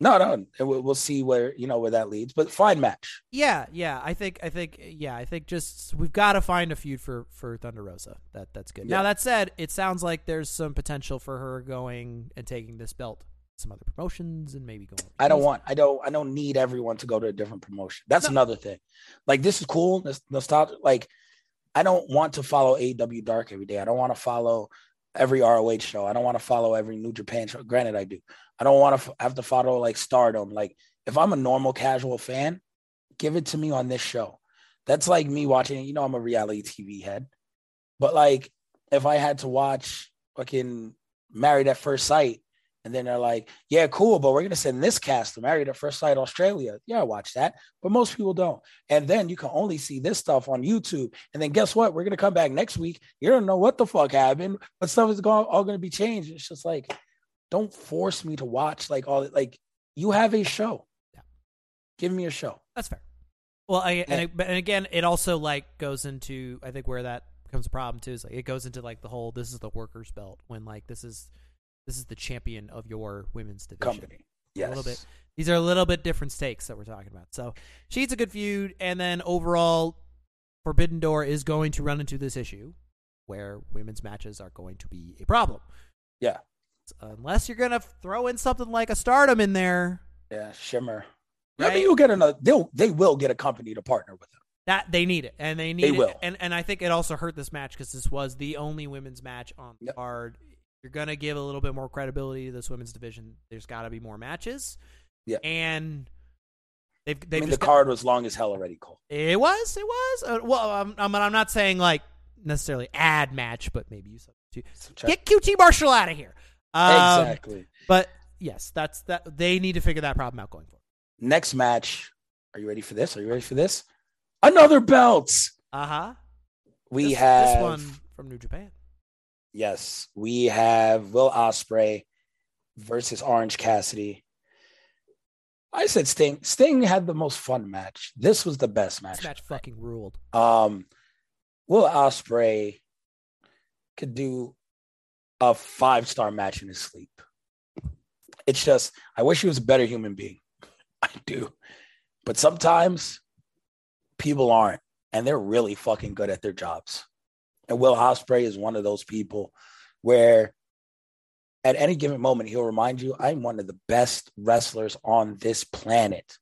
A: No, no, we'll, we'll see where you know where that leads. But fine match.
B: Yeah, yeah. I think, I think, yeah. I think just we've got to find a feud for for Thunder Rosa. That that's good.
A: Yeah.
B: Now that said, it sounds like there's some potential for her going and taking this belt, some other promotions, and maybe going.
A: I don't want. I don't. I don't need everyone to go to a different promotion. That's
B: No.
A: another thing. Like this is cool. This nostalgia. Like I don't want to follow AEW Dark every day. I don't want to follow every ROH show. I don't want to follow every New Japan show. Granted, I do. I don't want to f- have to follow like Stardom. Like if I'm a normal casual fan, give it to me on this show. That's like me watching. You know, I'm a reality TV head, but like if I had to watch fucking Married at First Sight And then they're like, yeah, cool, but we're going to send this cast to Married at First Sight Australia. Yeah, I watch that, but most people don't. And then you can only see this stuff on YouTube. And then guess what? We're going to come back next week. You don't know what the fuck happened, but stuff is going, all going to be changed. It's just like, don't force me to watch like all like you have a show.
B: Yeah.
A: Give me a show.
B: That's fair. Well, I, and,
A: Yeah.
B: and again, it also like goes into I think where that becomes a problem too is like it goes into like the whole this is the workers belt when like this is this is the champion of your women's division.
A: Company.
B: A
A: Yes.
B: little bit. These are a little bit different stakes that we're talking about. So she's a good feud, and then overall, Forbidden Door is going to run into this issue where women's matches are going to be a problem.
A: Yeah.
B: Unless you're gonna throw in something like a Stardom in there,
A: Yeah. Shimmer. Yeah,
B: Right.
A: but you'll get another. They'll they will get a company to partner with them.
B: that they need it, and they need
A: They
B: it.
A: will.
B: And and I think it also hurt this match because this was the only women's match on the
A: Yep.
B: card. You're gonna give a little bit more credibility to this women's division. There's got to be more matches.
A: Yeah.
B: and they've they've
A: mean, the
B: got-
A: card was long as hell already, Coale.
B: It was. It was. Uh, well, I'm, I'm, I'm not saying like necessarily add match, but maybe you substitute. Get QT Marshall out of here. Um,
A: exactly.
B: But yes, that's that. They need to figure that problem out going forward.
A: Next match. Are you ready for this? Are you ready for this? Another belt.
B: Uh huh.
A: We
B: this,
A: have
B: this one from New Japan.
A: Yes, we have Will Ospreay versus Orange Cassidy. I said Sting. Sting had the most fun match. This was the best match.
B: This match fucking ruled.
A: Um, Will Ospreay could do a five star match in his sleep. It's just, I wish he was a better human being. I do, but sometimes people aren't, and they're really fucking good at their jobs. And Will Ospreay is one of those people where at any given moment he'll remind you, I'm one of the best wrestlers on this planet.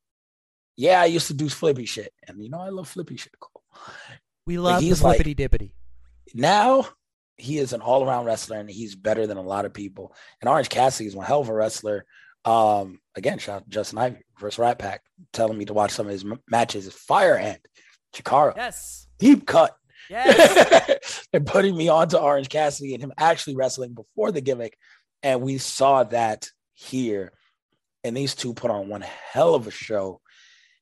A: Yeah, I used to do flippy shit, and you know I love flippy shit. Coale.
B: We love the
A: he's like-
B: flippity dippity.
A: Now he is an all around wrestler, and he's better than a lot of people. And Orange Cassidy is one hell of a wrestler. Um, again, shout out to Justin Ivy versus Rat Pack, telling me to watch some of his m- matches. Firehand, Chikara,
B: Yes.
A: deep cut.
B: Yes.
A: and putting me on to Orange Cassidy and him actually wrestling before the gimmick. And we saw that here. And these two put on one hell of a show.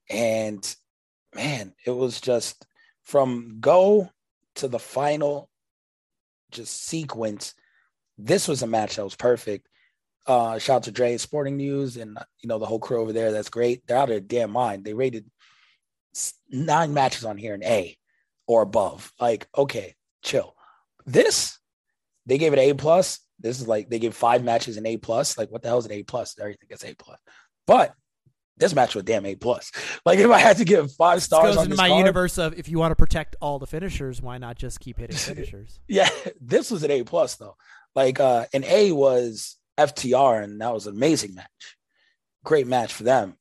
A: And man, it was just from go to the final just sequence. This was a match that was perfect. Uh, shout out to Dre Sporting News and you know the whole crew over there. That's great. They're out of their damn mind. They rated nine matches on here in A or above. Like, okay, chill. This, they gave it A plus. This is like they gave five matches an A plus. Like, what the hell is an A plus? Everything gets A plus. But this match was damn A plus. Like, if I had to give five
B: This
A: stars
B: goes
A: on
B: into
A: this
B: my
A: card,
B: universe of if you want to protect all the finishers, why not just keep hitting finishers?
A: yeah, this was an A plus though. Like, uh, an A was FTR, and that was an amazing match. Great match for them.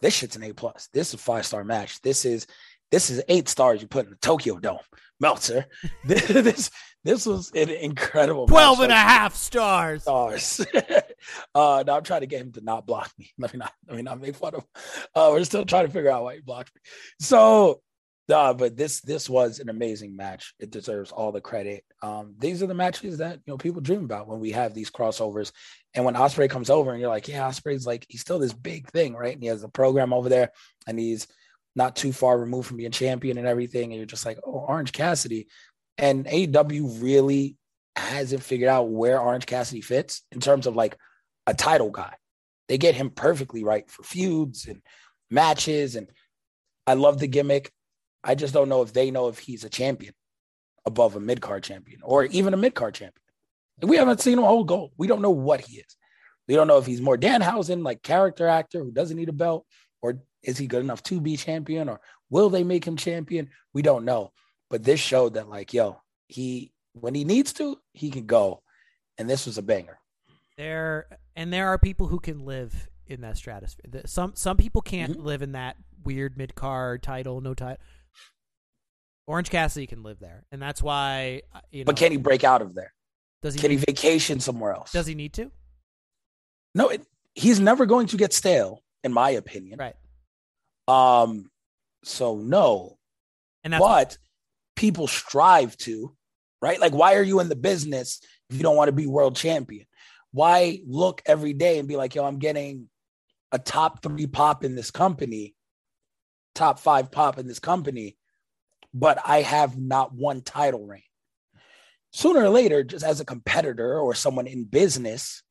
A: This shit's an A plus. This is a five star match. This is this is eight stars you put in the Tokyo Dome. Meltzer. this this, this was an incredible match.
B: 12 and a half stars.
A: stars. uh, now I'm trying to get him to not block me. Let me not. Let me not make fun of. Him. Uh, we're still trying to figure out why he blocked me. So, uh, but this this was an amazing match. It deserves all the credit. Um, these are the matches that you know people dream about when we have these crossovers. And when Ospreay comes over, and you're like, yeah, Ospreay's like he's still this big thing, right? And he has a program over there, and he's not too far removed from being champion and everything. And you're just like, oh, Orange Cassidy. And AEW really hasn't figured out where Orange Cassidy fits in terms of like a title guy. They get him perfectly right for feuds and matches. And I love the gimmick. I just don't know if they know if he's a champion above a mid card champion or even a mid card champion. We haven't seen him hold gold. We don't know what he is. We don't know if he's more Danhausen, like character actor who doesn't need a belt, or is he good enough to be champion, or will they make him champion? We don't know. But this showed that, like, yo, he when he needs to, he can go. And this was a banger.
B: There and there are people who can live in that stratosphere. Some some people can't
A: Mm-hmm.
B: live in that weird mid card title, no title. Orange Cassidy can live there, and that's why uh, you know.
A: But can he break out of there?
B: does he
A: Can he vacation somewhere else?
B: does he need to?
A: No, it, he's never going to get stale, in my opinion.
B: Right,
A: Um, so no,
B: and that's
A: but people strive to, right? Like, why are you in the business if you don't want to be world champion? why look every day and be like, yo, I'm getting a top three pop in this company, top five pop in this company, but I have not one title reign. Sooner or later, just as a competitor or someone in business,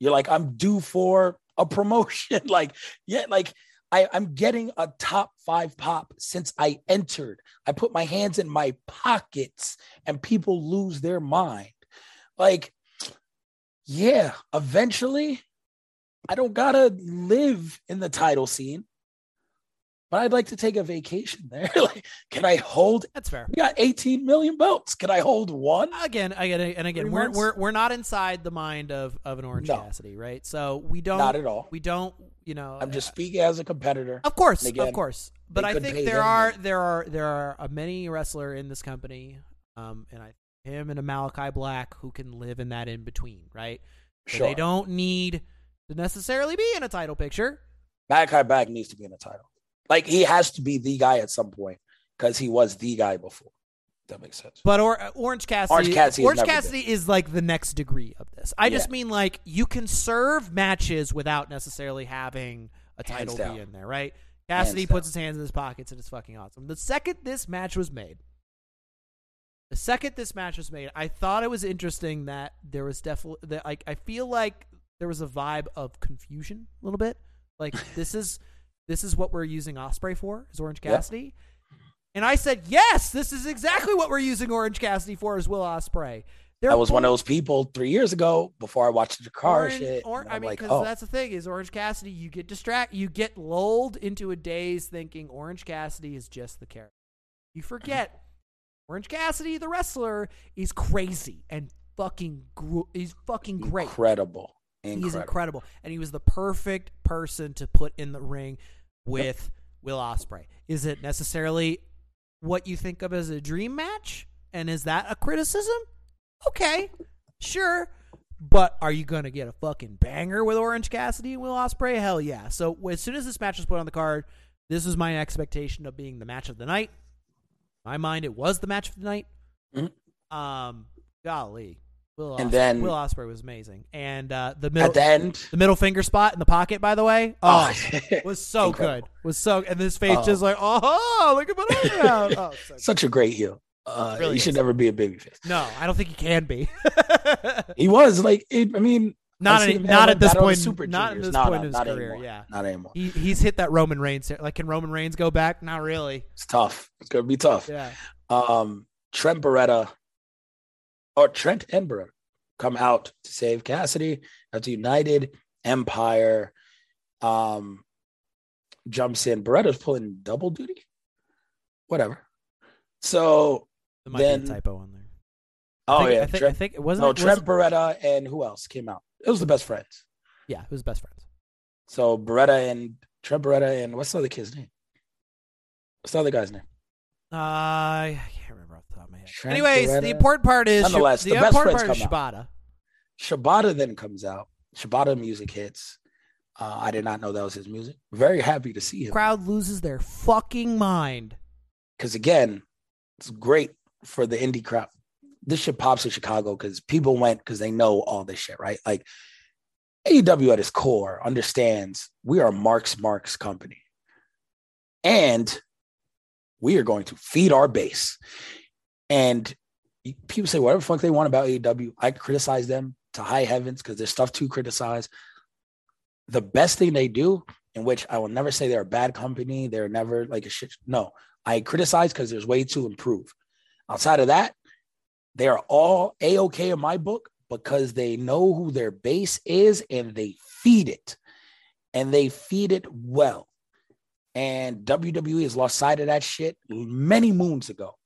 A: you're like, I'm due for a promotion. like, yeah, like I, I'm getting a top five pop since I entered. I put my hands in my pockets and people lose their mind. Like, yeah, eventually I don't gotta live in the title scene, but I'd like to take a vacation there. like, can I hold?
B: That's fair.
A: We got 18 million belts. Can I hold one?
B: Again, again, and again,
A: Three
B: we're,
A: months?
B: we're we're not inside the mind of of an Orange
A: No.
B: Cassidy, right? So we don't.
A: Not at all.
B: We don't. You know.
A: I'm just speaking as a competitor.
B: Of course,
A: again,
B: of course. But I think there are
A: money.
B: there are there are a many wrestler in this company, um, and I him and a Malakai Black who can live in that in between, right? So
A: Sure.
B: They don't need to necessarily be in a title picture.
A: Malakai Black needs to be in a title. Like he has to be the guy at some point because he was the guy before. That makes sense.
B: But or, uh, Orange Cassidy,
A: Orange Cassidy
B: Orange
A: never
B: Cassidy is like the next degree of this. I just mean like you can serve matches without necessarily having a title be in there, right? Cassidy
A: Hands
B: puts
A: down.
B: his hands in his pockets and it's fucking awesome. The second this match was made, the second this match was made, I thought it was interesting that there was definitely that like I feel like there was a vibe of confusion a little bit. Like this is this is what we're using Ospreay for, is Orange
A: Yep.
B: Cassidy. And I said, yes, this is exactly what we're using Orange Cassidy for, is Will Ospreay.
A: I was one of those people three years ago before I watched the car
B: Orange,
A: shit.
B: Or, I mean,
A: like,
B: because
A: oh,
B: that's the thing is Orange Cassidy. You get distract, you get lulled into a daze thinking Orange Cassidy is just the character. You forget Orange Cassidy, the wrestler, is crazy and fucking. Gr- he's fucking great.
A: incredible. Incredible.
B: He's incredible, and he was the perfect person to put in the ring with Will Ospreay. Is it necessarily what you think of as a dream match? And is that a criticism? Okay, sure. But are you gonna get a fucking banger with Orange Cassidy and Will Ospreay? Hell yeah! So as soon as this match was put on the card, this was my expectation of being the match of the night. In my mind, it was the match of the night.
A: Mhm.
B: Um, golly, Will
A: And then-
B: Will Ospreay was amazing, and uh, the middle
A: At the end,
B: the middle finger spot in the pocket, by the way, oh,
A: oh,
B: was so
A: incredible.
B: good. Was so, and this face
A: Oh.
B: just like, oh, look at my arm. Oh, so
A: such a great heel. Uh,
B: Really
A: he should never be a babyface.
B: no, I don't think he can be.
A: He was like, it, I mean,
B: not any, not at this
A: Battle of the
B: point.
A: Super
B: not at this
A: No,
B: point
A: no,
B: in his career.
A: anymore.
B: Yeah,
A: not anymore.
B: he he's hit that Roman Reigns. Like, can Roman Reigns go back? Not really.
A: It's tough. It's gonna be tough.
B: Yeah.
A: Um, Trent Beretta, or Trent and Beretta, come out to save Cassidy. That's a United Empire. Um, jumps in. Beretta's pulling double duty. Whatever. So,
B: There might be
A: Then-
B: a typo on there. I
A: oh
B: think,
A: yeah,
B: I think, I think it wasn't.
A: no, Trent
B: it-
A: Beretta and who else came out? It was the best friends.
B: yeah, it was best friends.
A: So Beretta and Trent Beretta and what's the other kid's name? What's the other guy's name?
B: Uh, I can't remember top of my head.
A: Trent
B: Anyways,
A: Beretta.
B: the important part is
A: Nonetheless,
B: the,
A: the best
B: important part is Shibata.
A: Shibata then comes out. Shibata music hits. Uh, I did not know that was his music. Very happy to see him.
B: Crowd loses their fucking mind.
A: Because again, it's great for the indie crowd. This shit pops in Chicago because people went because they know all this shit, right? Like AEW at its core understands we are Mark's Marks company. And we are going to feed our base. And people say whatever fuck they want about AEW. I criticize them to high heavens because there's stuff to criticize. The best thing they do, in which I will never say they're a bad company, they're never like a shit. No, I criticize because there's way to improve. Outside of that, they are all a okay in my book because they know who their base is and they feed it, and they feed it well. And WWE has lost sight of that shit many moons ago.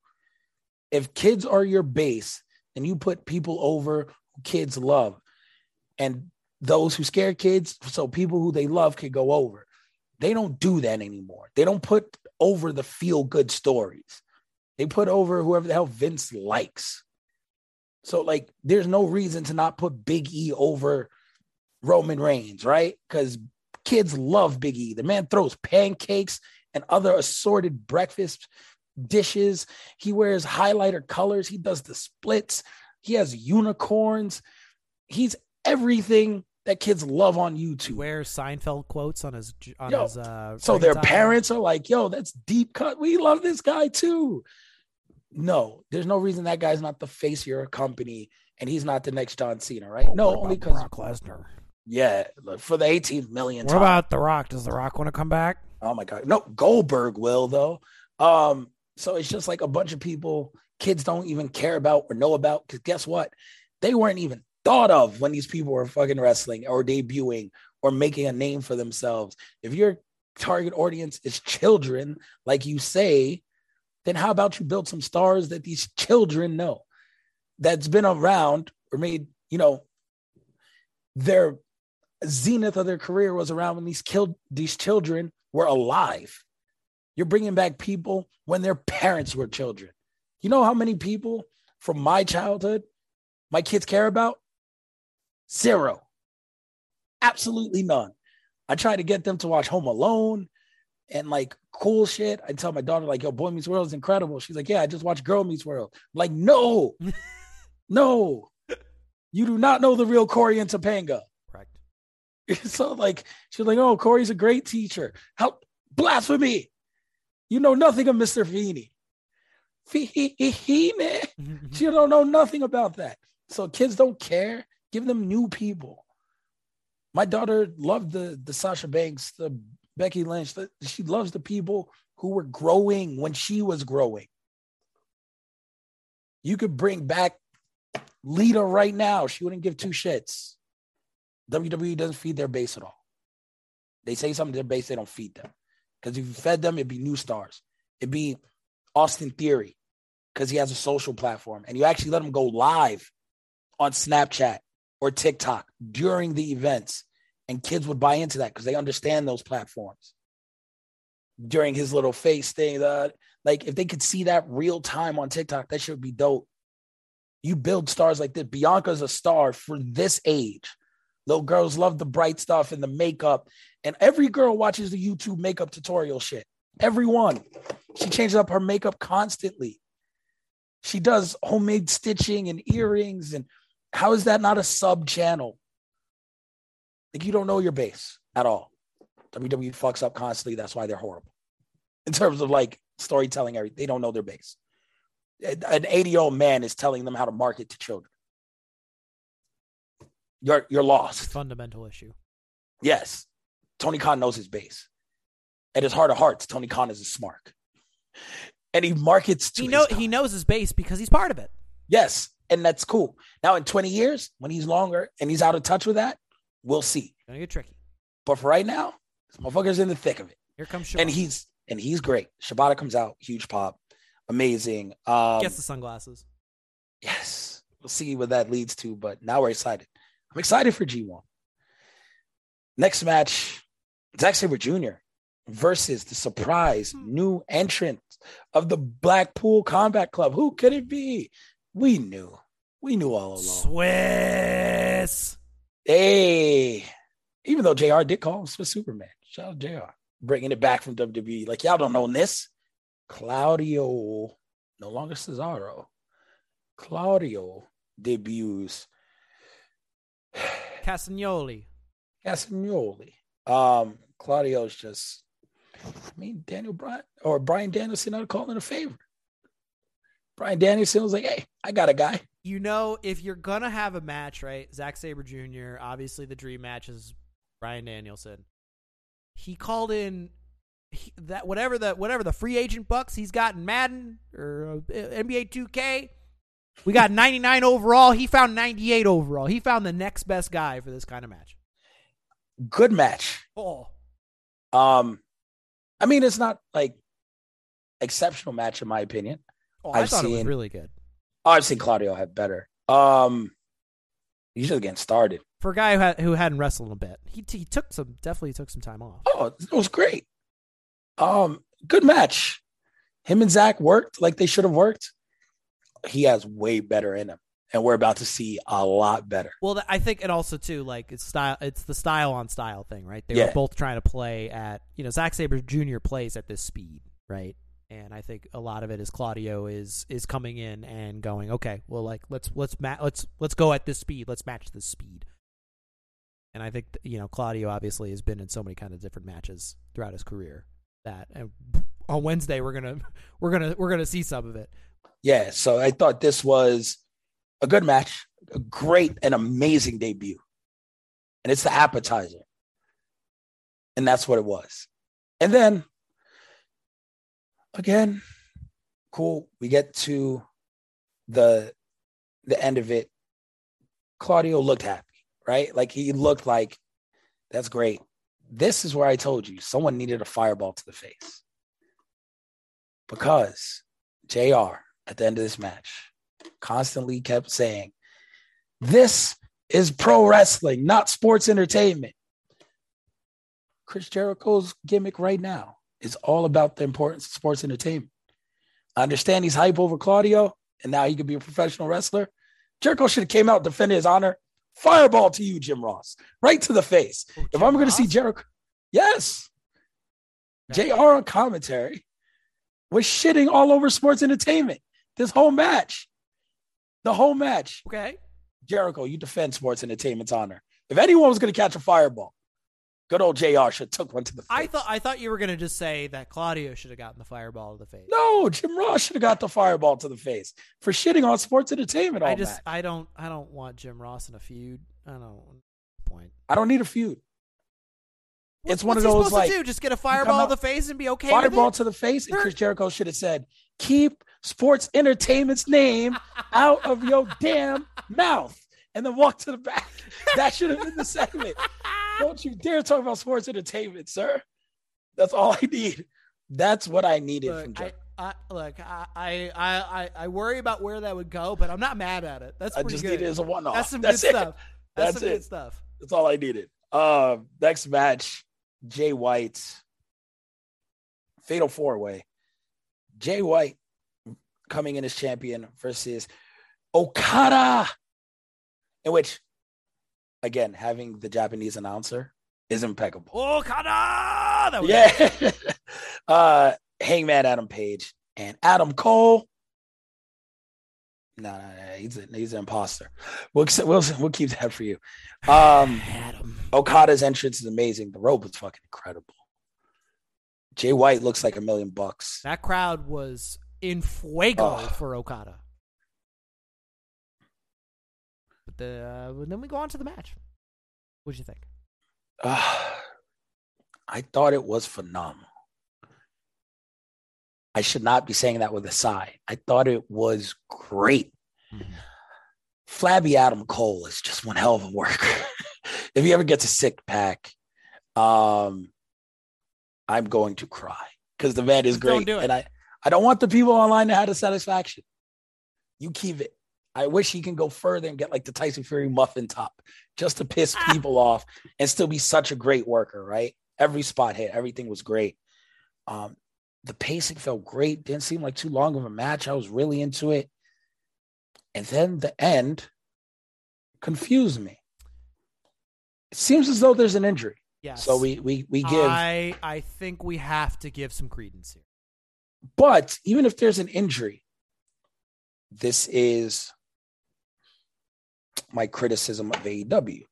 A: If kids are your base, then you put people over who kids love, and those who scare kids, so people who they love can go over. They don't do that anymore. They don't put over the feel good stories. They put over whoever the hell Vince likes. So, like, there's no reason to not put Big E over Roman Reigns, right? Because kids love Big E. The man throws pancakes and other assorted breakfast dishes. He wears highlighter colors. He does the splits. He has unicorns. He's everything that kids love on YouTube.
B: Wears Seinfeld quotes on his on
A: Yo,
B: his. Uh,
A: So their
B: ringtone.
A: parents are like, yo, that's deep cut. We love this guy too. No, there's no reason that guy's not the face of your company and he's not the next John Cena, right?
B: Oh,
A: no, only because
B: Brock Lesnar.
A: yeah, look, for the 18 million.
B: What
A: time.
B: about The Rock? Does The Rock want to come back?
A: Oh my god. No, Goldberg will though. Um, so it's just like a bunch of people kids don't even care about or know about because guess what? They weren't even thought of when these people were fucking wrestling or debuting or making a name for themselves. If your target audience is children, like you say, then how about you build some stars that these children know that's been around or made, you know, their zenith of their career was around when these killed these children were alive. You're bringing back people when their parents were children. You know how many people from my childhood my kids care about? Zero. Absolutely none. I try to get them to watch Home Alone and like cool shit. I tell my daughter, like, yo, Boy Meets World is incredible. She's like, yeah, I just watched Girl Meets World. I'm like, no, no, you do not know the real Cory and Topanga.
B: Correct.
A: so like she's like, oh, Cory's a great teacher. How blasphemy! You know nothing of Mr. Feeney. Feeney. She don't know nothing about that. So kids don't care. Give them new people. My daughter loved the the Sasha Banks, the Becky Lynch. The, she loves the people who were growing when she was growing. You could bring back Lita right now. She wouldn't give two shits. WWE doesn't feed their base at all. They say something to their base, they don't feed them. Because if you fed them, it'd be new stars. It'd be Austin Theory, because he has a social platform. And you actually let him go live on Snapchat or TikTok during the events. And kids would buy into that because they understand those platforms. During his little face thing, that like if they could see that real time on TikTok, that should be dope. You build stars like this. Bianca's a star for this age. Little girls love the bright stuff and the makeup. And every girl watches the YouTube makeup tutorial shit. Everyone. She changes up her makeup constantly. She does homemade stitching and earrings. And how is that not a sub channel? Like you don't know your base at all. WWE fucks up constantly. That's why they're horrible. In terms of like storytelling, everything, they don't know their base. An 80 year old man is telling them how to market to children. You're you're lost.
B: Fundamental issue.
A: Yes, Tony Khan knows his base. At his heart of hearts, Tony Khan is a smart, and he markets to
B: He know he knows his base because he's part of it.
A: Yes, and that's cool. Now, in 20 years, when he's longer and he's out of touch with that, we'll see.
B: Gonna get tricky.
A: But for right now, this motherfucker's in the thick of it,
B: Here comes
A: and he's and he's great. Shibata comes out, huge pop, amazing. Um,
B: gets the sunglasses.
A: Yes, we'll see what that leads to. But now we're excited. I'm excited for G1. Next match, Zack Sabre Jr. versus the surprise hmm. new entrant of the Blackpool Combat Club. Who could it be? We knew. We knew all along.
B: Swiss.
A: Hey, even though JR did call him Swiss Superman. Shout out JR. Bringing it back from WWE. Like, y'all don't know this. Claudio, no longer Cesaro. Claudio debuts
B: Castagnoli.
A: Castagnoli. Um, Claudio's just, I mean, Daniel Bryan or Bryan Danielson are calling a favor. Bryan Danielson was like, hey, I got a guy.
B: You know, if you're gonna have a match, right? Zack Sabre Jr. Obviously, the dream match is Bryan Danielson. He called in he, that whatever the whatever the free agent bucks he's got in Madden or uh, NBA 2K. We got 99 overall. He found 98 overall. He found the next best guy for this kind of match.
A: Good match.
B: Oh,
A: Um, I mean, it's not like exceptional match in my opinion.
B: oh I
A: I've
B: thought it was
A: seen-
B: really good
A: Oh, I've seen Claudio have better. Um, he's just getting started.
B: for a guy who, had, who hadn't wrestled in a bit. He, he took some definitely took some time off.
A: Oh, it was great. Um, good match. Him and Zach worked like they should have worked. He has way better in him, and we're about to see a lot better.
B: Well, I think, and also too, like it's style. It's the style on style thing, right? They
A: Yeah.
B: were both trying to play at, you know, Zack Sabre Jr. plays at this speed, right? And I think a lot of it is Claudio is is coming in and going, okay, well, like let's let's ma- let's let's go at this speed. Let's match this speed. And I think you know Claudio obviously has been in so many kind of different matches throughout his career that and on Wednesday we're gonna we're gonna we're gonna see some of it.
A: Yeah, so I thought this was a good match, a great and amazing debut. And it's the appetizer. And that's what it was. And then again, cool. We get to the the end of it. Claudio looked happy, right? Like he looked like that's great. This is where I told you someone needed a fireball to the face. Because JR at the end of this match constantly kept saying, This is pro wrestling, not sports entertainment. Chris Jericho's gimmick right now is all about the importance of sports entertainment. I understand he's hype over Claudio, and now he could be a professional wrestler. Jericho should have came out defended his honor. Fireball to you, Jim Ross, right to the face.
B: Oh,
A: if I'm going to see Jericho, yes, JR on commentary was shitting all over sports entertainment this whole match. The whole match.
B: Okay.
A: Jericho, you defend sports entertainment's honor. If anyone was going to catch a fireball, good old JR should have took one to the face.
B: I thought I thought you were gonna just say that Claudio should have gotten the fireball to the face.
A: no, Jim Ross should have got the fireball to the face for shitting on sports entertainment all
B: I just
A: match.
B: I don't I don't want Jim Ross in a feud. I don't point.
A: I don't need a feud.
B: What's-
A: It's one of those,
B: supposed
A: like,
B: to do? Just get a fireball to the face and be okay.
A: fireball to the face, and Chris Jericho should have said, "Keep sports entertainment's name out of your damn mouth," and then walk to the back. That should have been the segment. Don't you dare talk about sports entertainment, sir. That's all I need. That's what I needed from
B: Look, I, I, look, I, I, I, I worry about where that would go, but I'm not mad at it. That's
A: I
B: pretty
A: just
B: good.
A: needed it as a one-off.
B: That's some
A: That's
B: good
A: it.
B: stuff. That's,
A: That's
B: some
A: it.
B: good stuff.
A: That's all I needed. Um, next match, Jay White, Fatal Four Way. Jay White coming in as champion versus Okada, in which, again, having the Japanese announcer is impeccable.
B: Kada! That was
A: Yeah. uh, Hangman Adam Page and Adam Cole. No, no, no, he's a, he's an imposter. We'll, we'll we'll keep that for you. Um,
B: Adam.
A: Okada's entrance is amazing. The rope was fucking incredible. Jay White looks like a million bucks.
B: That crowd was in fuego
A: Oh.
B: for Okada. But the, uh, then we go on to the match. What'd you think?
A: Ah, I thought it was phenomenal. I should not be saying that with a sigh. I thought it was great. Flabby Adam Cole is just one hell of a worker. if he ever gets a sick pack, um, I'm going to cry because the man is great,
B: do it.
A: and I I don't want the people online to have the satisfaction. You keep it. I wish he can go further and get like the Tyson Fury muffin top just to piss people off and still be such a great worker, right? Every spot hit, everything was great. Um, the pacing felt great. Didn't seem like too long of a match. I was really into it. And then the end confused me. It seems as though there's an injury.
B: Yes.
A: So we we we give
B: I I think we have to give some credence here.
A: But even if there's an injury, this is my criticism of AEW.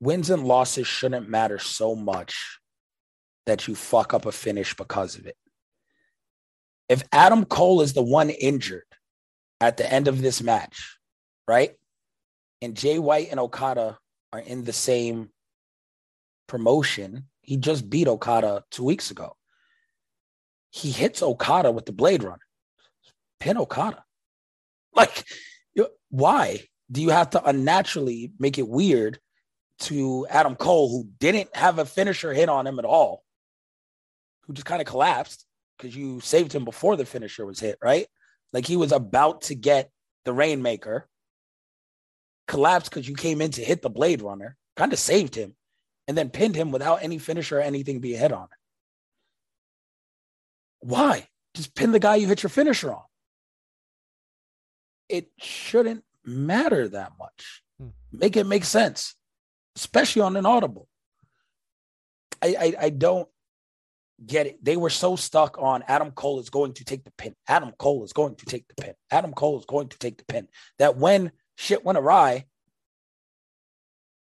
A: Wins and losses shouldn't matter so much that you fuck up a finish because of it. If Adam Cole is the one injured at the end of this match, right? And Jay White and Okada are in the same promotion, he just beat Okada two weeks ago. He hits Okada with the Blade Runner, pin Okada. Like, why do you have to unnaturally make it weird to Adam Cole, who didn't have a finisher hit on him at all, who just kind of collapsed because you saved him before the finisher was hit, right? Like he was about to get the Rainmaker, collapsed because you came in to hit the Blade Runner, kind of saved him, and then pinned him without any finisher or anything being hit on. Why? Just pin the guy you hit your finisher on. It shouldn't matter that much.
B: Hmm.
A: Make it make sense, especially on an audible. I, I I don't get it. They were so stuck on Adam Cole is going to take the pin. Adam Cole is going to take the pin. Adam Cole is going to take the pin. That when shit went awry,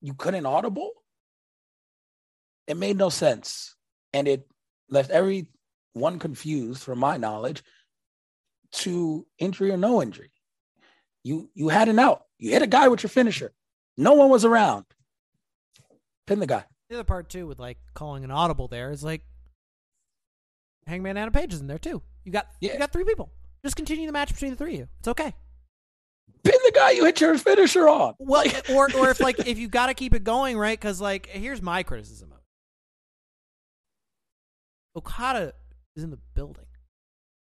A: you couldn't audible. It made no sense. And it left everyone confused, from my knowledge, to injury or no injury. You you had an out. You hit a guy with your finisher. No one was around. Pin the guy.
B: The other part too, with like calling an audible, there is like Hangman Adam Page is in there too. You got
A: Yeah.
B: you got three people. Just continue the match between the three of you. It's okay.
A: Pin the guy you hit your finisher on.
B: Well, or or if like if you got to keep it going, right? Because like here's my criticism of it. Okada is in the building.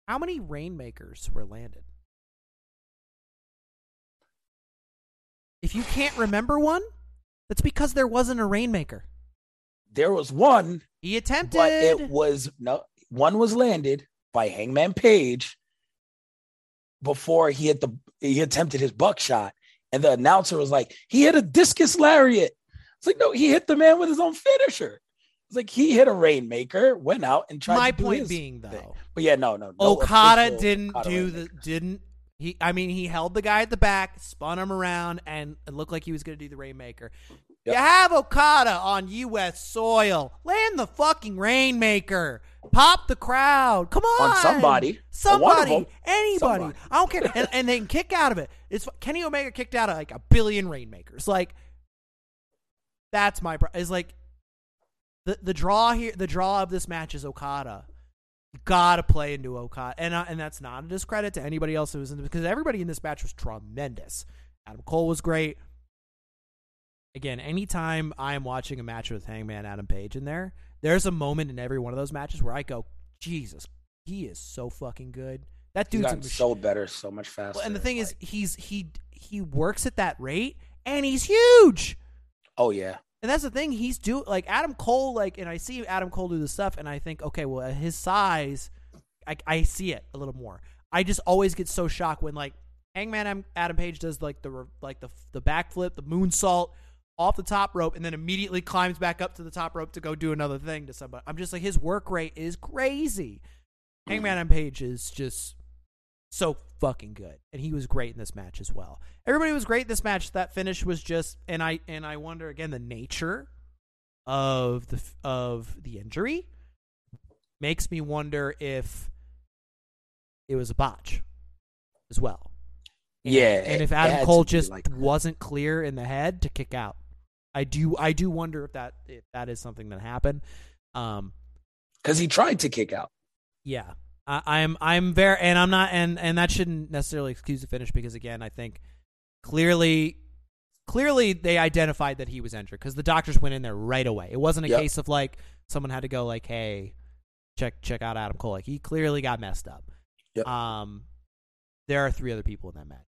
B: How many rainmakers were landed? If you can't remember one, that's because there wasn't a rainmaker.
A: There was one,
B: He attempted.
A: but it was no one was landed by Hangman Page before he hit the he attempted his buckshot. And the announcer was like, he hit a discus lariat. It's like, no, he hit the man with his own finisher. Like he hit a rainmaker, went out and tried
B: my
A: to do
B: point being
A: thing.
B: though,
A: But yeah, no, no. no
B: Okada didn't
A: Okada
B: do the didn't he? I mean, he held the guy at the back, spun him around, and it looked like he was going to do the rainmaker.
A: Yep.
B: You have Okada on U.S. soil. Land the fucking rainmaker. Pop the crowd. Come on,
A: On somebody. On one of
B: somebody,
A: them.
B: anybody.
A: Somebody.
B: I don't care, and, and they can kick out of it. It's Kenny Omega kicked out of like a billion rainmakers. Like that's my pro- is like the the draw here. The draw of this match is Okada. You gotta play into Okada, and uh, and that's not a discredit to anybody else who was in the, because everybody in this match was tremendous. Adam Cole was great. Again, anytime I am watching a match with Hangman Adam Page in there, there's a moment in every one of those matches where I go, Jesus, he is so fucking good. That dude's a
A: gotten
B: mach-
A: so better, so much faster.
B: well, and the thing is, he's he he works at that rate, and he's huge.
A: oh yeah,
B: And that's the thing. He's do like Adam Cole, like, and I see Adam Cole do this stuff, and I think, okay, well, his size, I, I see it a little more. I just always get so shocked when like Hangman Adam, Adam Page does like the like the the backflip, the moonsault off the top rope, and then immediately climbs back up to the top rope to go do another thing to somebody. I'm just like his work rate is crazy. Hangman Adam Page is just so fucking good, and he was great in this match as well. Everybody was great in this match. That finish was just, and I and I wonder again the nature of the of the injury makes me wonder if it was a botch as well. And-
A: Yeah,
B: and if Adam Cole just
A: like
B: wasn't clear in the head to kick out, I do I do wonder if that if that is something that happened. Um,
A: because he tried to kick out.
B: yeah, I, I'm I'm very and I'm not and and that shouldn't necessarily excuse the finish because again I think clearly clearly they identified that he was injured because the doctors went in there right away. It wasn't a
A: Yep.
B: case of like someone had to go like hey check check out Adam Cole like he clearly got messed up.
A: Yep.
B: Um, there are three other people in that match,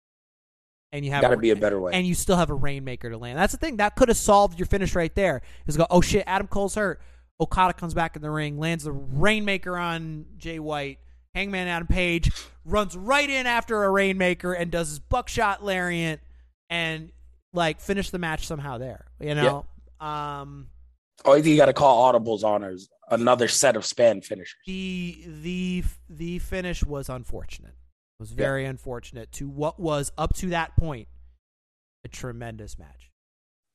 B: and you have
A: Got to be a better way.
B: and you still have a rainmaker to land. That's the thing that could have solved your finish right there. Is go, oh shit, Adam Cole's hurt. Okada comes back in the ring, lands the rainmaker on Jay White. Hangman Adam Page runs right in after a rainmaker and does his buckshot lariat and like finish the match somehow there. You know, um,
A: oh, you got to call audibles on as another set of span finishers.
B: the the the finish was unfortunate. It was very unfortunate to what was up to that point a tremendous match.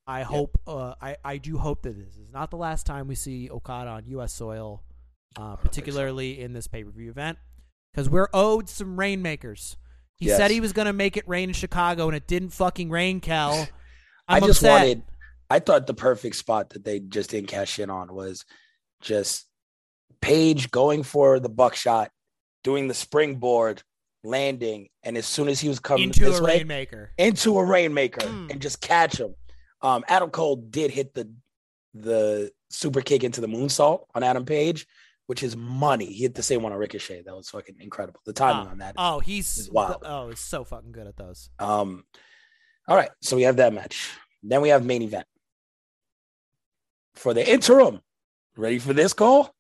B: I hope uh, I I do hope that this is not the last time we see Okada on U.S. soil, uh, particularly in this pay per view event, because we're owed some rainmakers. He
A: Yes.
B: said he was going to make it rain in Chicago, and it didn't fucking rain, Kel.
A: I just
B: upset.
A: wanted. I thought the perfect spot that they just didn't cash in on was just Page going for the buckshot, doing the springboard, landing, and as soon as he was coming
B: into
A: this
B: a
A: way,
B: rainmaker.
A: into a rainmaker
B: Mm.
A: and just catch him. Um, Adam Cole did hit the the super kick into the moonsault on Adam Page, which is money. He hit the same one on Ricochet. That was fucking incredible. The timing
B: Oh,
A: on that.
B: Oh, he's
A: wild.
B: Oh, he's so fucking good at those.
A: Um, all right, so we have that match. Then we have main event for the interim. Ready for this call?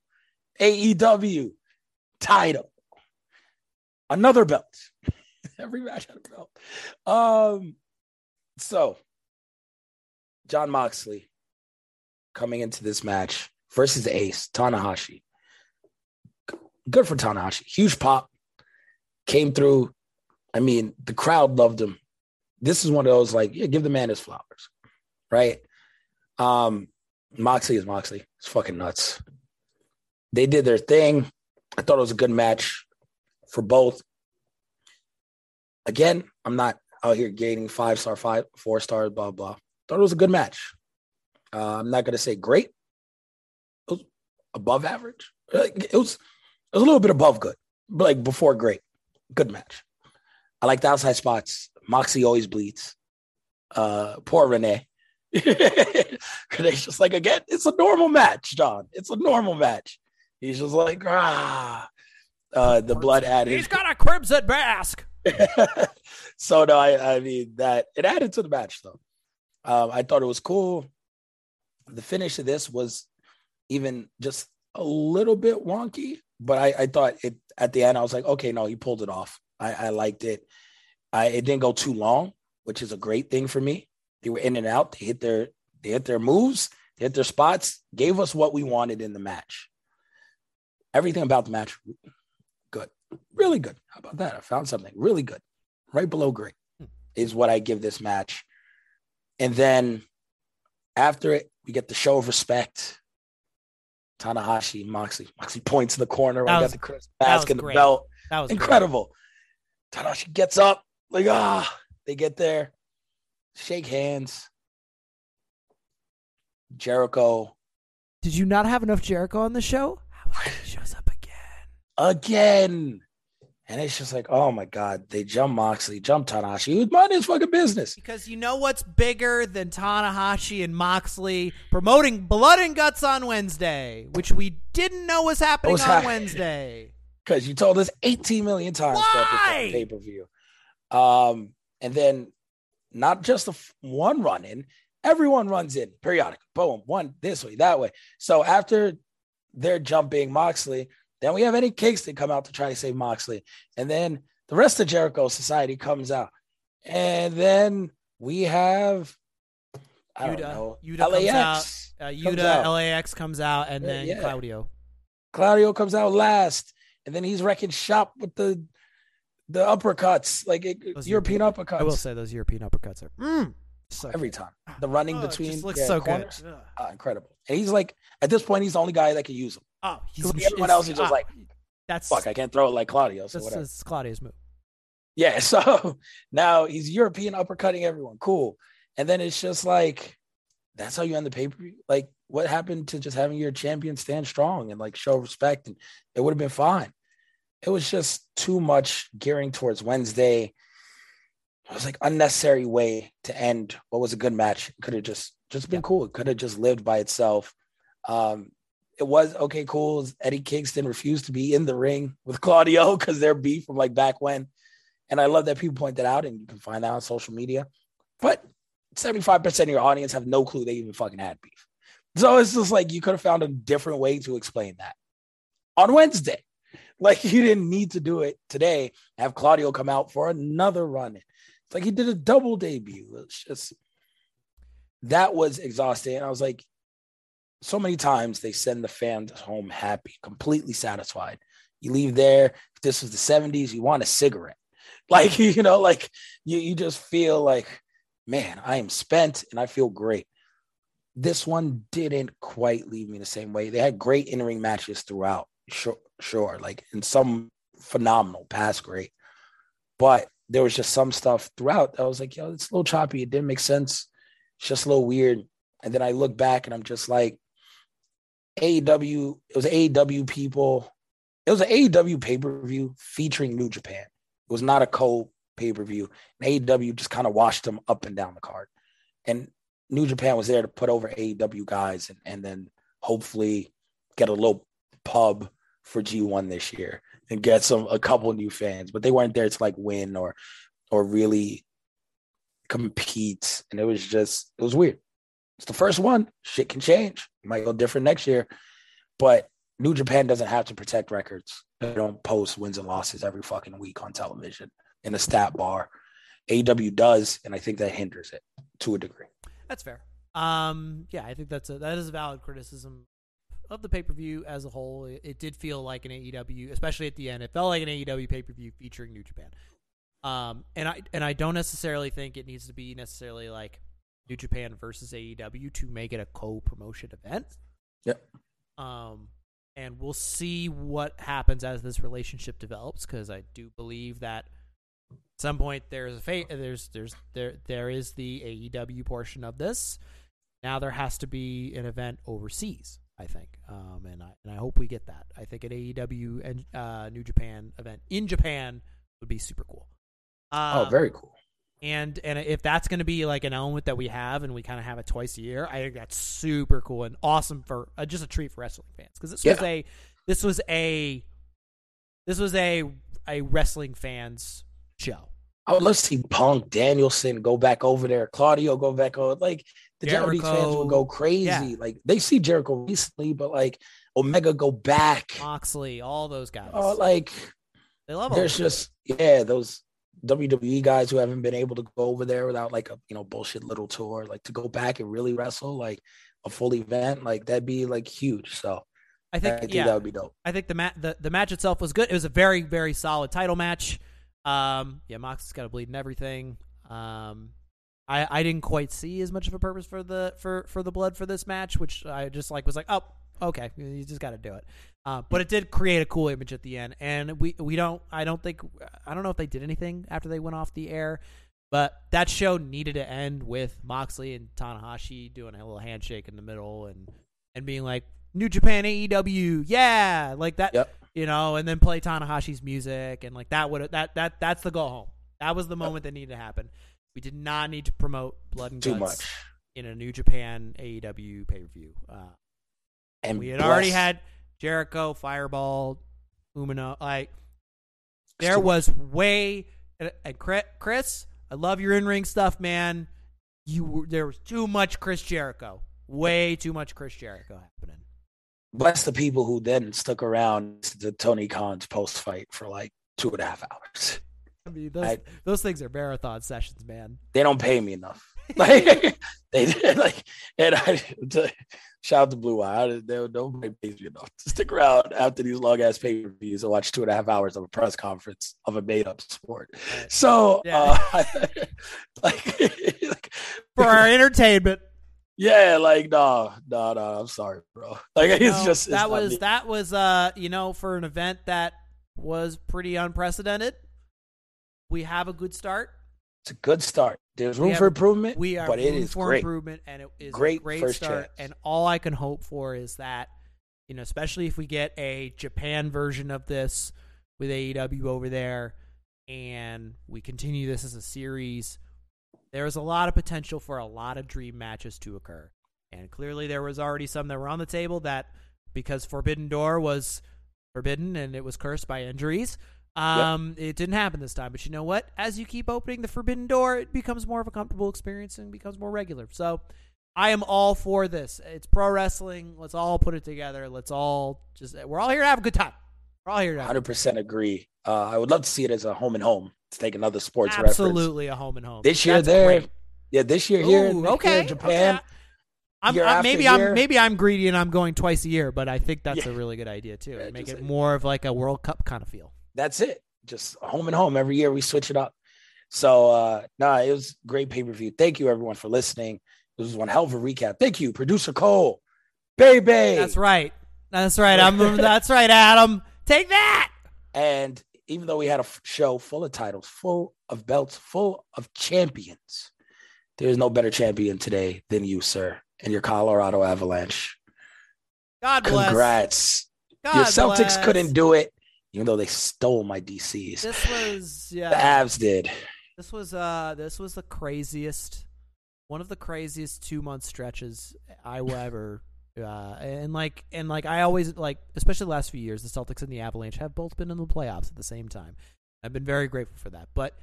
A: AEW title, another belt. Every match had a belt. Um, so Jon Moxley coming into this match versus Ace Tanahashi. Good for Tanahashi. Huge pop. Came through. I mean, the crowd loved him. This is one of those like, yeah, give the man his flowers, right? Um, Moxley is Moxley. It's fucking nuts. They did their thing. I thought it was a good match for both. Again, I'm not out here gaining five star, five, four stars, blah, blah. Thought it was a good match. Uh, I'm not going to say great. It was above average. It was, it was a little bit above good, but like before great. Good match. I like the outside spots. Moxie always bleeds. Uh, poor Renee. Renee's just like, again, it's a normal match, John. It's a normal match. He's just like, ah. Uh, the blood added.
B: He's got a crimson mask.
A: so no, I, I mean that it added to the match though. Um, I thought it was cool. The finish of this was even just a little bit wonky, but I, I thought it at the end. I was like, okay, no, he pulled it off. I, I liked it. I it didn't go too long, which is a great thing for me. They were in and out. They hit their they hit their moves. They hit their spots. Gave us what we wanted in the match. Everything about the match, good, really good. How about that? I found something really good, right below great, is what I give this match. And then after it, we get the show of respect. Tanahashi, Moxley. Moxley points in the corner.
B: That
A: I
B: was-
A: got the Chris mask
B: was
A: and the
B: great.
A: belt.
B: That was great.
A: Incredible. Tanahashi gets up, like, ah, they get there, shake hands. Jericho
B: Did you not have enough Jericho on the show? How about he shows up again?
A: again. And it's just like, oh my God, they jump Moxley, jump Tanahashi. Was minding his fucking business.
B: Because you know what's bigger than Tanahashi and Moxley promoting Blood and Guts on Wednesday, which we didn't know was happening
A: was
B: on
A: hap-
B: Wednesday.
A: Because you told us 18 million times
B: Why?
A: pay per view. Um, and then not just the f- one run in, everyone runs in periodic. Boom, one this way, that way. So after they're jumping Moxley, then we have any Eddie Kingston come out to try to save Moxley. And then the rest of Jericho Society comes out. And then we have I don't
B: Yuta,
A: know.
B: Yuta comes out.
A: LAX.
B: Uh,
A: comes out.
B: LAX comes out, and then
A: yeah.
B: Claudio.
A: Claudio comes out last, and then he's wrecking shop with the the uppercuts, like it, European uppercuts.
B: I will say those European uppercuts are mm, so
A: every
B: good.
A: time the running
B: Oh,
A: between
B: just looks
A: yeah,
B: so
A: corners,
B: good. Ugh.
A: ah, incredible. And he's like at this point, he's the only guy that can use them.
B: Oh, he's
A: everyone else is just
B: ah,
A: like,
B: that's
A: Fuck, I can't throw it like Claudio. So
B: that's,
A: whatever.
B: that's Claudio's move.
A: Yeah, so now he's European uppercutting everyone. Cool. And then it's just like that's how you end the pay per view. Like, what happened to just having your champion stand strong and like show respect? And it would have been fine. It was just too much gearing towards Wednesday. It was like unnecessary way to end what was a good match. Could have just just been cool. It could have just lived by itself. Um, it was okay, cool. Eddie Kingston refused to be in the ring with Claudio because they're beef from like back when. And I love that people point that out, and you can find that on social media. But 75% of your audience have no clue they even fucking had beef. So it's just like you could have found a different way to explain that on Wednesday. Like you didn't need to do it today. Have Claudio come out for another run. It's like he did a double debut. It's just that was exhausting. And I was like, so many times they send the fans home happy, completely satisfied. You leave there. If this was the 70s, you want a cigarette. Like, you know, like you, you just feel like, man, I am spent and I feel great. This one didn't quite leave me the same way. They had great in ring matches throughout. Sure, sure. Like, in some phenomenal, past great. But there was just some stuff throughout that I was like, yo, it's a little choppy. It didn't make sense. It's just a little weird. And then I look back and I'm just like, AEW, it was AEW people. It was an AEW pay per view featuring New Japan. It was not a co pay per view. And AEW just kind of washed them up and down the card. And New Japan was there to put over AEW guys and, and then hopefully get a little pub for G1 this year and get some a couple new fans. But they weren't there to like win or or really compete. And it was just it was weird. It's the first one. Shit can change. It might go different next year. But New Japan doesn't have to protect records. They don't post wins and losses every fucking week on television in a stat bar. AEW does, and I think that hinders it to a degree.
B: That's fair. Um, yeah, I think that's a that is a valid criticism of the pay per view as a whole. It, it did feel like an AEW, especially at the end. It felt like an AEW pay per view featuring New Japan. Um, and I and I don't necessarily think it needs to be necessarily like New Japan versus AEW to make it a co-promotion event.
A: Yep.
B: Um, and we'll see what happens as this relationship develops because I do believe that at some point there's a fa- there's there's there there is the AEW portion of this. Now there has to be an event overseas. I think, um, and I and I hope we get that. I think an AEW and uh, New Japan event in Japan would be super cool.
A: Oh,
B: Um,
A: very cool.
B: And and if that's going to be like an element that we have and we kind of have it twice a year, I think that's super cool and awesome for uh, just a treat for wrestling fans because this was a this was a this was a a wrestling fans show.
A: I would love to see Punk, Danielson go back over there, Claudio go back over. Like the Japanese fans
B: Jericho.
A: would go crazy.
B: Yeah.
A: Like they see Jericho recently, but like Omega go back.
B: Moxley, all those guys,
A: Oh, like
B: they love
A: there's just yeah, those WWE guys who haven't been able to go over there without like a you know bullshit little tour, like to go back and really wrestle like a full event, like that'd be like huge. So
B: I
A: I
B: think
A: think
B: yeah,
A: that would be dope.
B: I think the mat the, the match itself was good. It was a very very solid title match. Um, yeah, Mox's got to bleed and everything. Um, I I didn't quite see as much of a purpose for the for for the blood for this match, which I just like was like, oh, okay, you just got to do it. Uh, but it did create a cool image at the end, and we we don't I don't think I don't know if they did anything after they went off the air. But that show needed to end with Moxley and Tanahashi doing a little handshake in the middle and and being like New Japan AEW, yeah, like that,
A: Yep.
B: you know, and then play Tanahashi's music and like that would that that that's the go home. That was the moment that needed to happen. We did not need to promote blood and
A: Too
B: guts
A: much.
B: in a New Japan AEW pay per view. Uh,
A: And
B: we had already had Jericho, Fireball, Umino. Like there was way and, Chris, I love your in ring stuff, man. You were, there was too much Chris Jericho, way too much Chris Jericho happening.
A: bless the people who then stuck around to Tony Khan's post fight for like two and a half hours.
B: I mean, those
A: I-
B: those things are marathon sessions, man.
A: They don't pay me enough. Like they did like and I shout out to Blue Wire. I, they, nobody pays me enough to stick around after these long ass pay per views and watch two and a half hours of a press conference of a made up sport. So
B: Yeah.
A: uh, like, like
B: For our entertainment,
A: yeah, like no, no, no. I'm sorry, bro. Like it's
B: No,
A: just it's
B: that was
A: me.
B: that was uh you know for an event that was pretty unprecedented. We have a good start.
A: It's a good start. There's room for improvement,
B: We are
A: but it is
B: for
A: great.
B: improvement, and it is
A: Great
B: a great
A: first
B: start.
A: chance.
B: And all I can hope for is that you know, especially if we get a Japan version of this with AEW over there, and we continue this as a series, there's a lot of potential for a lot of dream matches to occur. And clearly, there was already some that were on the table that because Forbidden Door was forbidden and it was cursed by injuries. Um, it didn't happen this time, but you know what? As you keep opening the forbidden door, it becomes more of a comfortable experience and becomes more regular. So, I am all for this. It's pro wrestling. Let's all put it together. Let's all just we're all here to have a good time. We're all here to have
A: Hundred percent agree. Uh, I would love to see it as a home and home. To take another sports reference.
B: absolutely a home and home.
A: This year
B: That's
A: there,
B: great.
A: yeah, this year here,
B: Ooh,
A: year
B: okay,
A: in Japan.
B: okay. I'm, I'm- maybe I'm maybe I'm greedy and I'm going twice a year, but I think that's
A: Yeah.
B: a really good idea too.
A: Yeah,
B: make it
A: like-
B: more of like a World Cup kind of feel.
A: That's it. Just home and home. Every year we switch it up. So uh nah, it was great pay per view. Thank you everyone for listening. This was one hell of a recap. Thank you, producer Coale, baby.
B: That's right. That's right. I'm. that's right, Adam. Take that.
A: And even though we had a show full of titles, full of belts, full of champions, there's no better champion today than you, sir, and your Colorado Avalanche.
B: God bless.
A: Congrats.
B: God
A: your Celtics
B: bless.
A: couldn't do it, even though they stole my DCs.
B: This was
A: the
B: yeah.
A: Avs did.
B: This was uh. This was the craziest. One of the craziest two month stretches I will ever. Uh, and like and like I always like, especially the last few years, the Celtics and the Avalanche have both been in the playoffs at the same time. I've been very grateful for that. But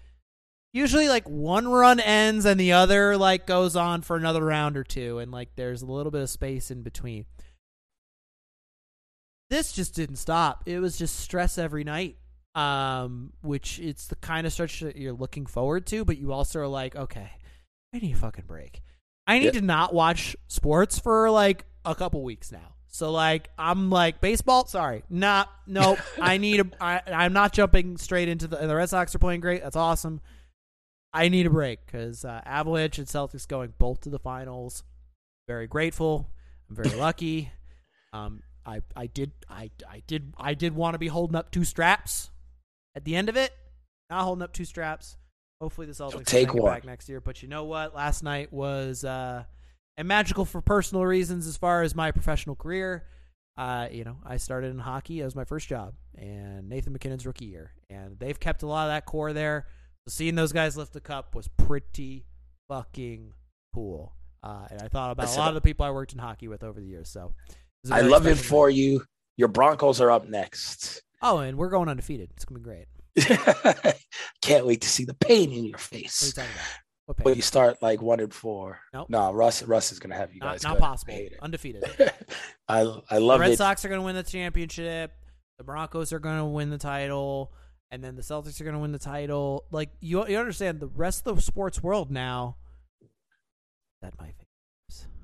B: usually, like one run ends and the other like goes on for another round or two, and like there's a little bit of space in between. This just didn't stop. It was just stress every night. Um, which it's the kind of stretch that you're looking forward to, but you also are like, okay, I need a fucking break. I need
A: Yeah.
B: to not watch sports for like a couple weeks now. So like I'm like baseball. Sorry, not nope. I need a. I, I'm not jumping straight into the. The Red Sox are playing great. That's awesome. I need a break because uh, Avalanche and Celtics going both to the finals. Very grateful. I'm very lucky. Um, I I did I I did I did want to be holding up two straps at the end of it. Not holding up two straps. Hopefully the Celtics will
A: take one.
B: back next year. But you know what? Last night was uh, and magical for personal reasons as far as my professional career. Uh, you know, I started in hockey as my first job, and Nathan MacKinnon's rookie year, and they've kept a lot of that core there. So seeing those guys lift the cup was pretty fucking cool. Uh, and I thought about
A: Listen,
B: a lot of the people I worked in hockey with over the years. So it
A: I love it for
B: night.
A: you. Your Broncos are up next.
B: Oh, and we're going undefeated. It's gonna be great.
A: Can't wait to see the pain in your
B: What are you
A: face.
B: talking about? What
A: When you start like one and four.
B: Nope.
A: No, Russ Russ is gonna have you guys.
B: not.
A: I
B: possible.
A: hate it.
B: Undefeated.
A: I I
B: The
A: love
B: Red
A: it.
B: Sox are going to win the championship. The Broncos are going to win the title, and then the Celtics are going to win the title. Like you, you understand the rest of the sports world now. That might be.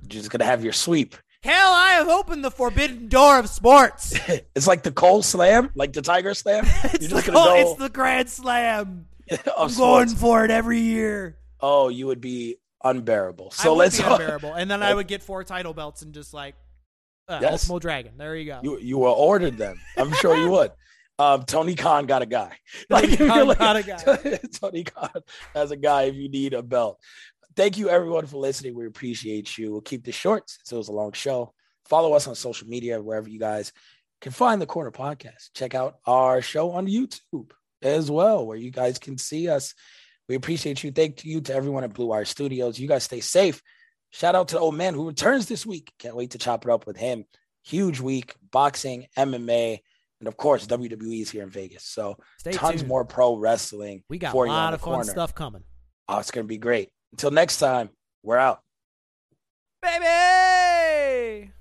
A: You're just gonna have your sweep.
B: Hell, I have opened the forbidden door of sports.
A: it's like the Coale Slam, like the Tiger Slam.
B: it's, the,
A: gonna go
B: it's the Grand Slam. I'm
A: sports.
B: going for it every year.
A: Oh, you would be unbearable. So let's
B: be unbearable, and then I would get four title belts and just like uh,
A: Yes.
B: Ultimo Dragon. There you go.
A: you you will ordered them. I'm sure you would. Um, Tony Khan got a guy.
B: Tony
A: if you're
B: got a guy.
A: Tony Khan has a guy if you need a belt. Thank you everyone for listening. We appreciate you. We'll keep this short since it was a long show. Follow us on social media wherever you guys can find the Corner Podcast. Check out our show on YouTube as well, where you guys can see us. We appreciate you. Thank you to everyone at Blue Wire Studios. You guys stay safe. Shout out to the old man who returns this week. Can't wait to chop it up with him. Huge week, boxing, MMA, and of course WWE is here in Vegas. So
B: Stay
A: tons
B: tuned.
A: more pro wrestling.
B: We got a lot of fun
A: corner.
B: stuff coming,
A: Oh, it's gonna be great. Until next time, we're out.
B: baby.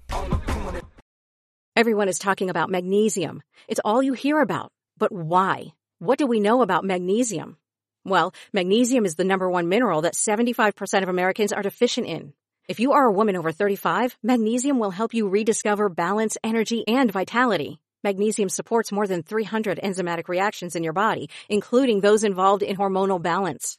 C: Everyone is talking about magnesium. It's all you hear about. But why? What do we know about magnesium? Well, magnesium is the number one mineral that 75% of Americans are deficient in. If you are a woman over 35, magnesium will help you rediscover balance, energy, and vitality. Magnesium supports more than 300 enzymatic reactions in your body, including those involved in hormonal balance.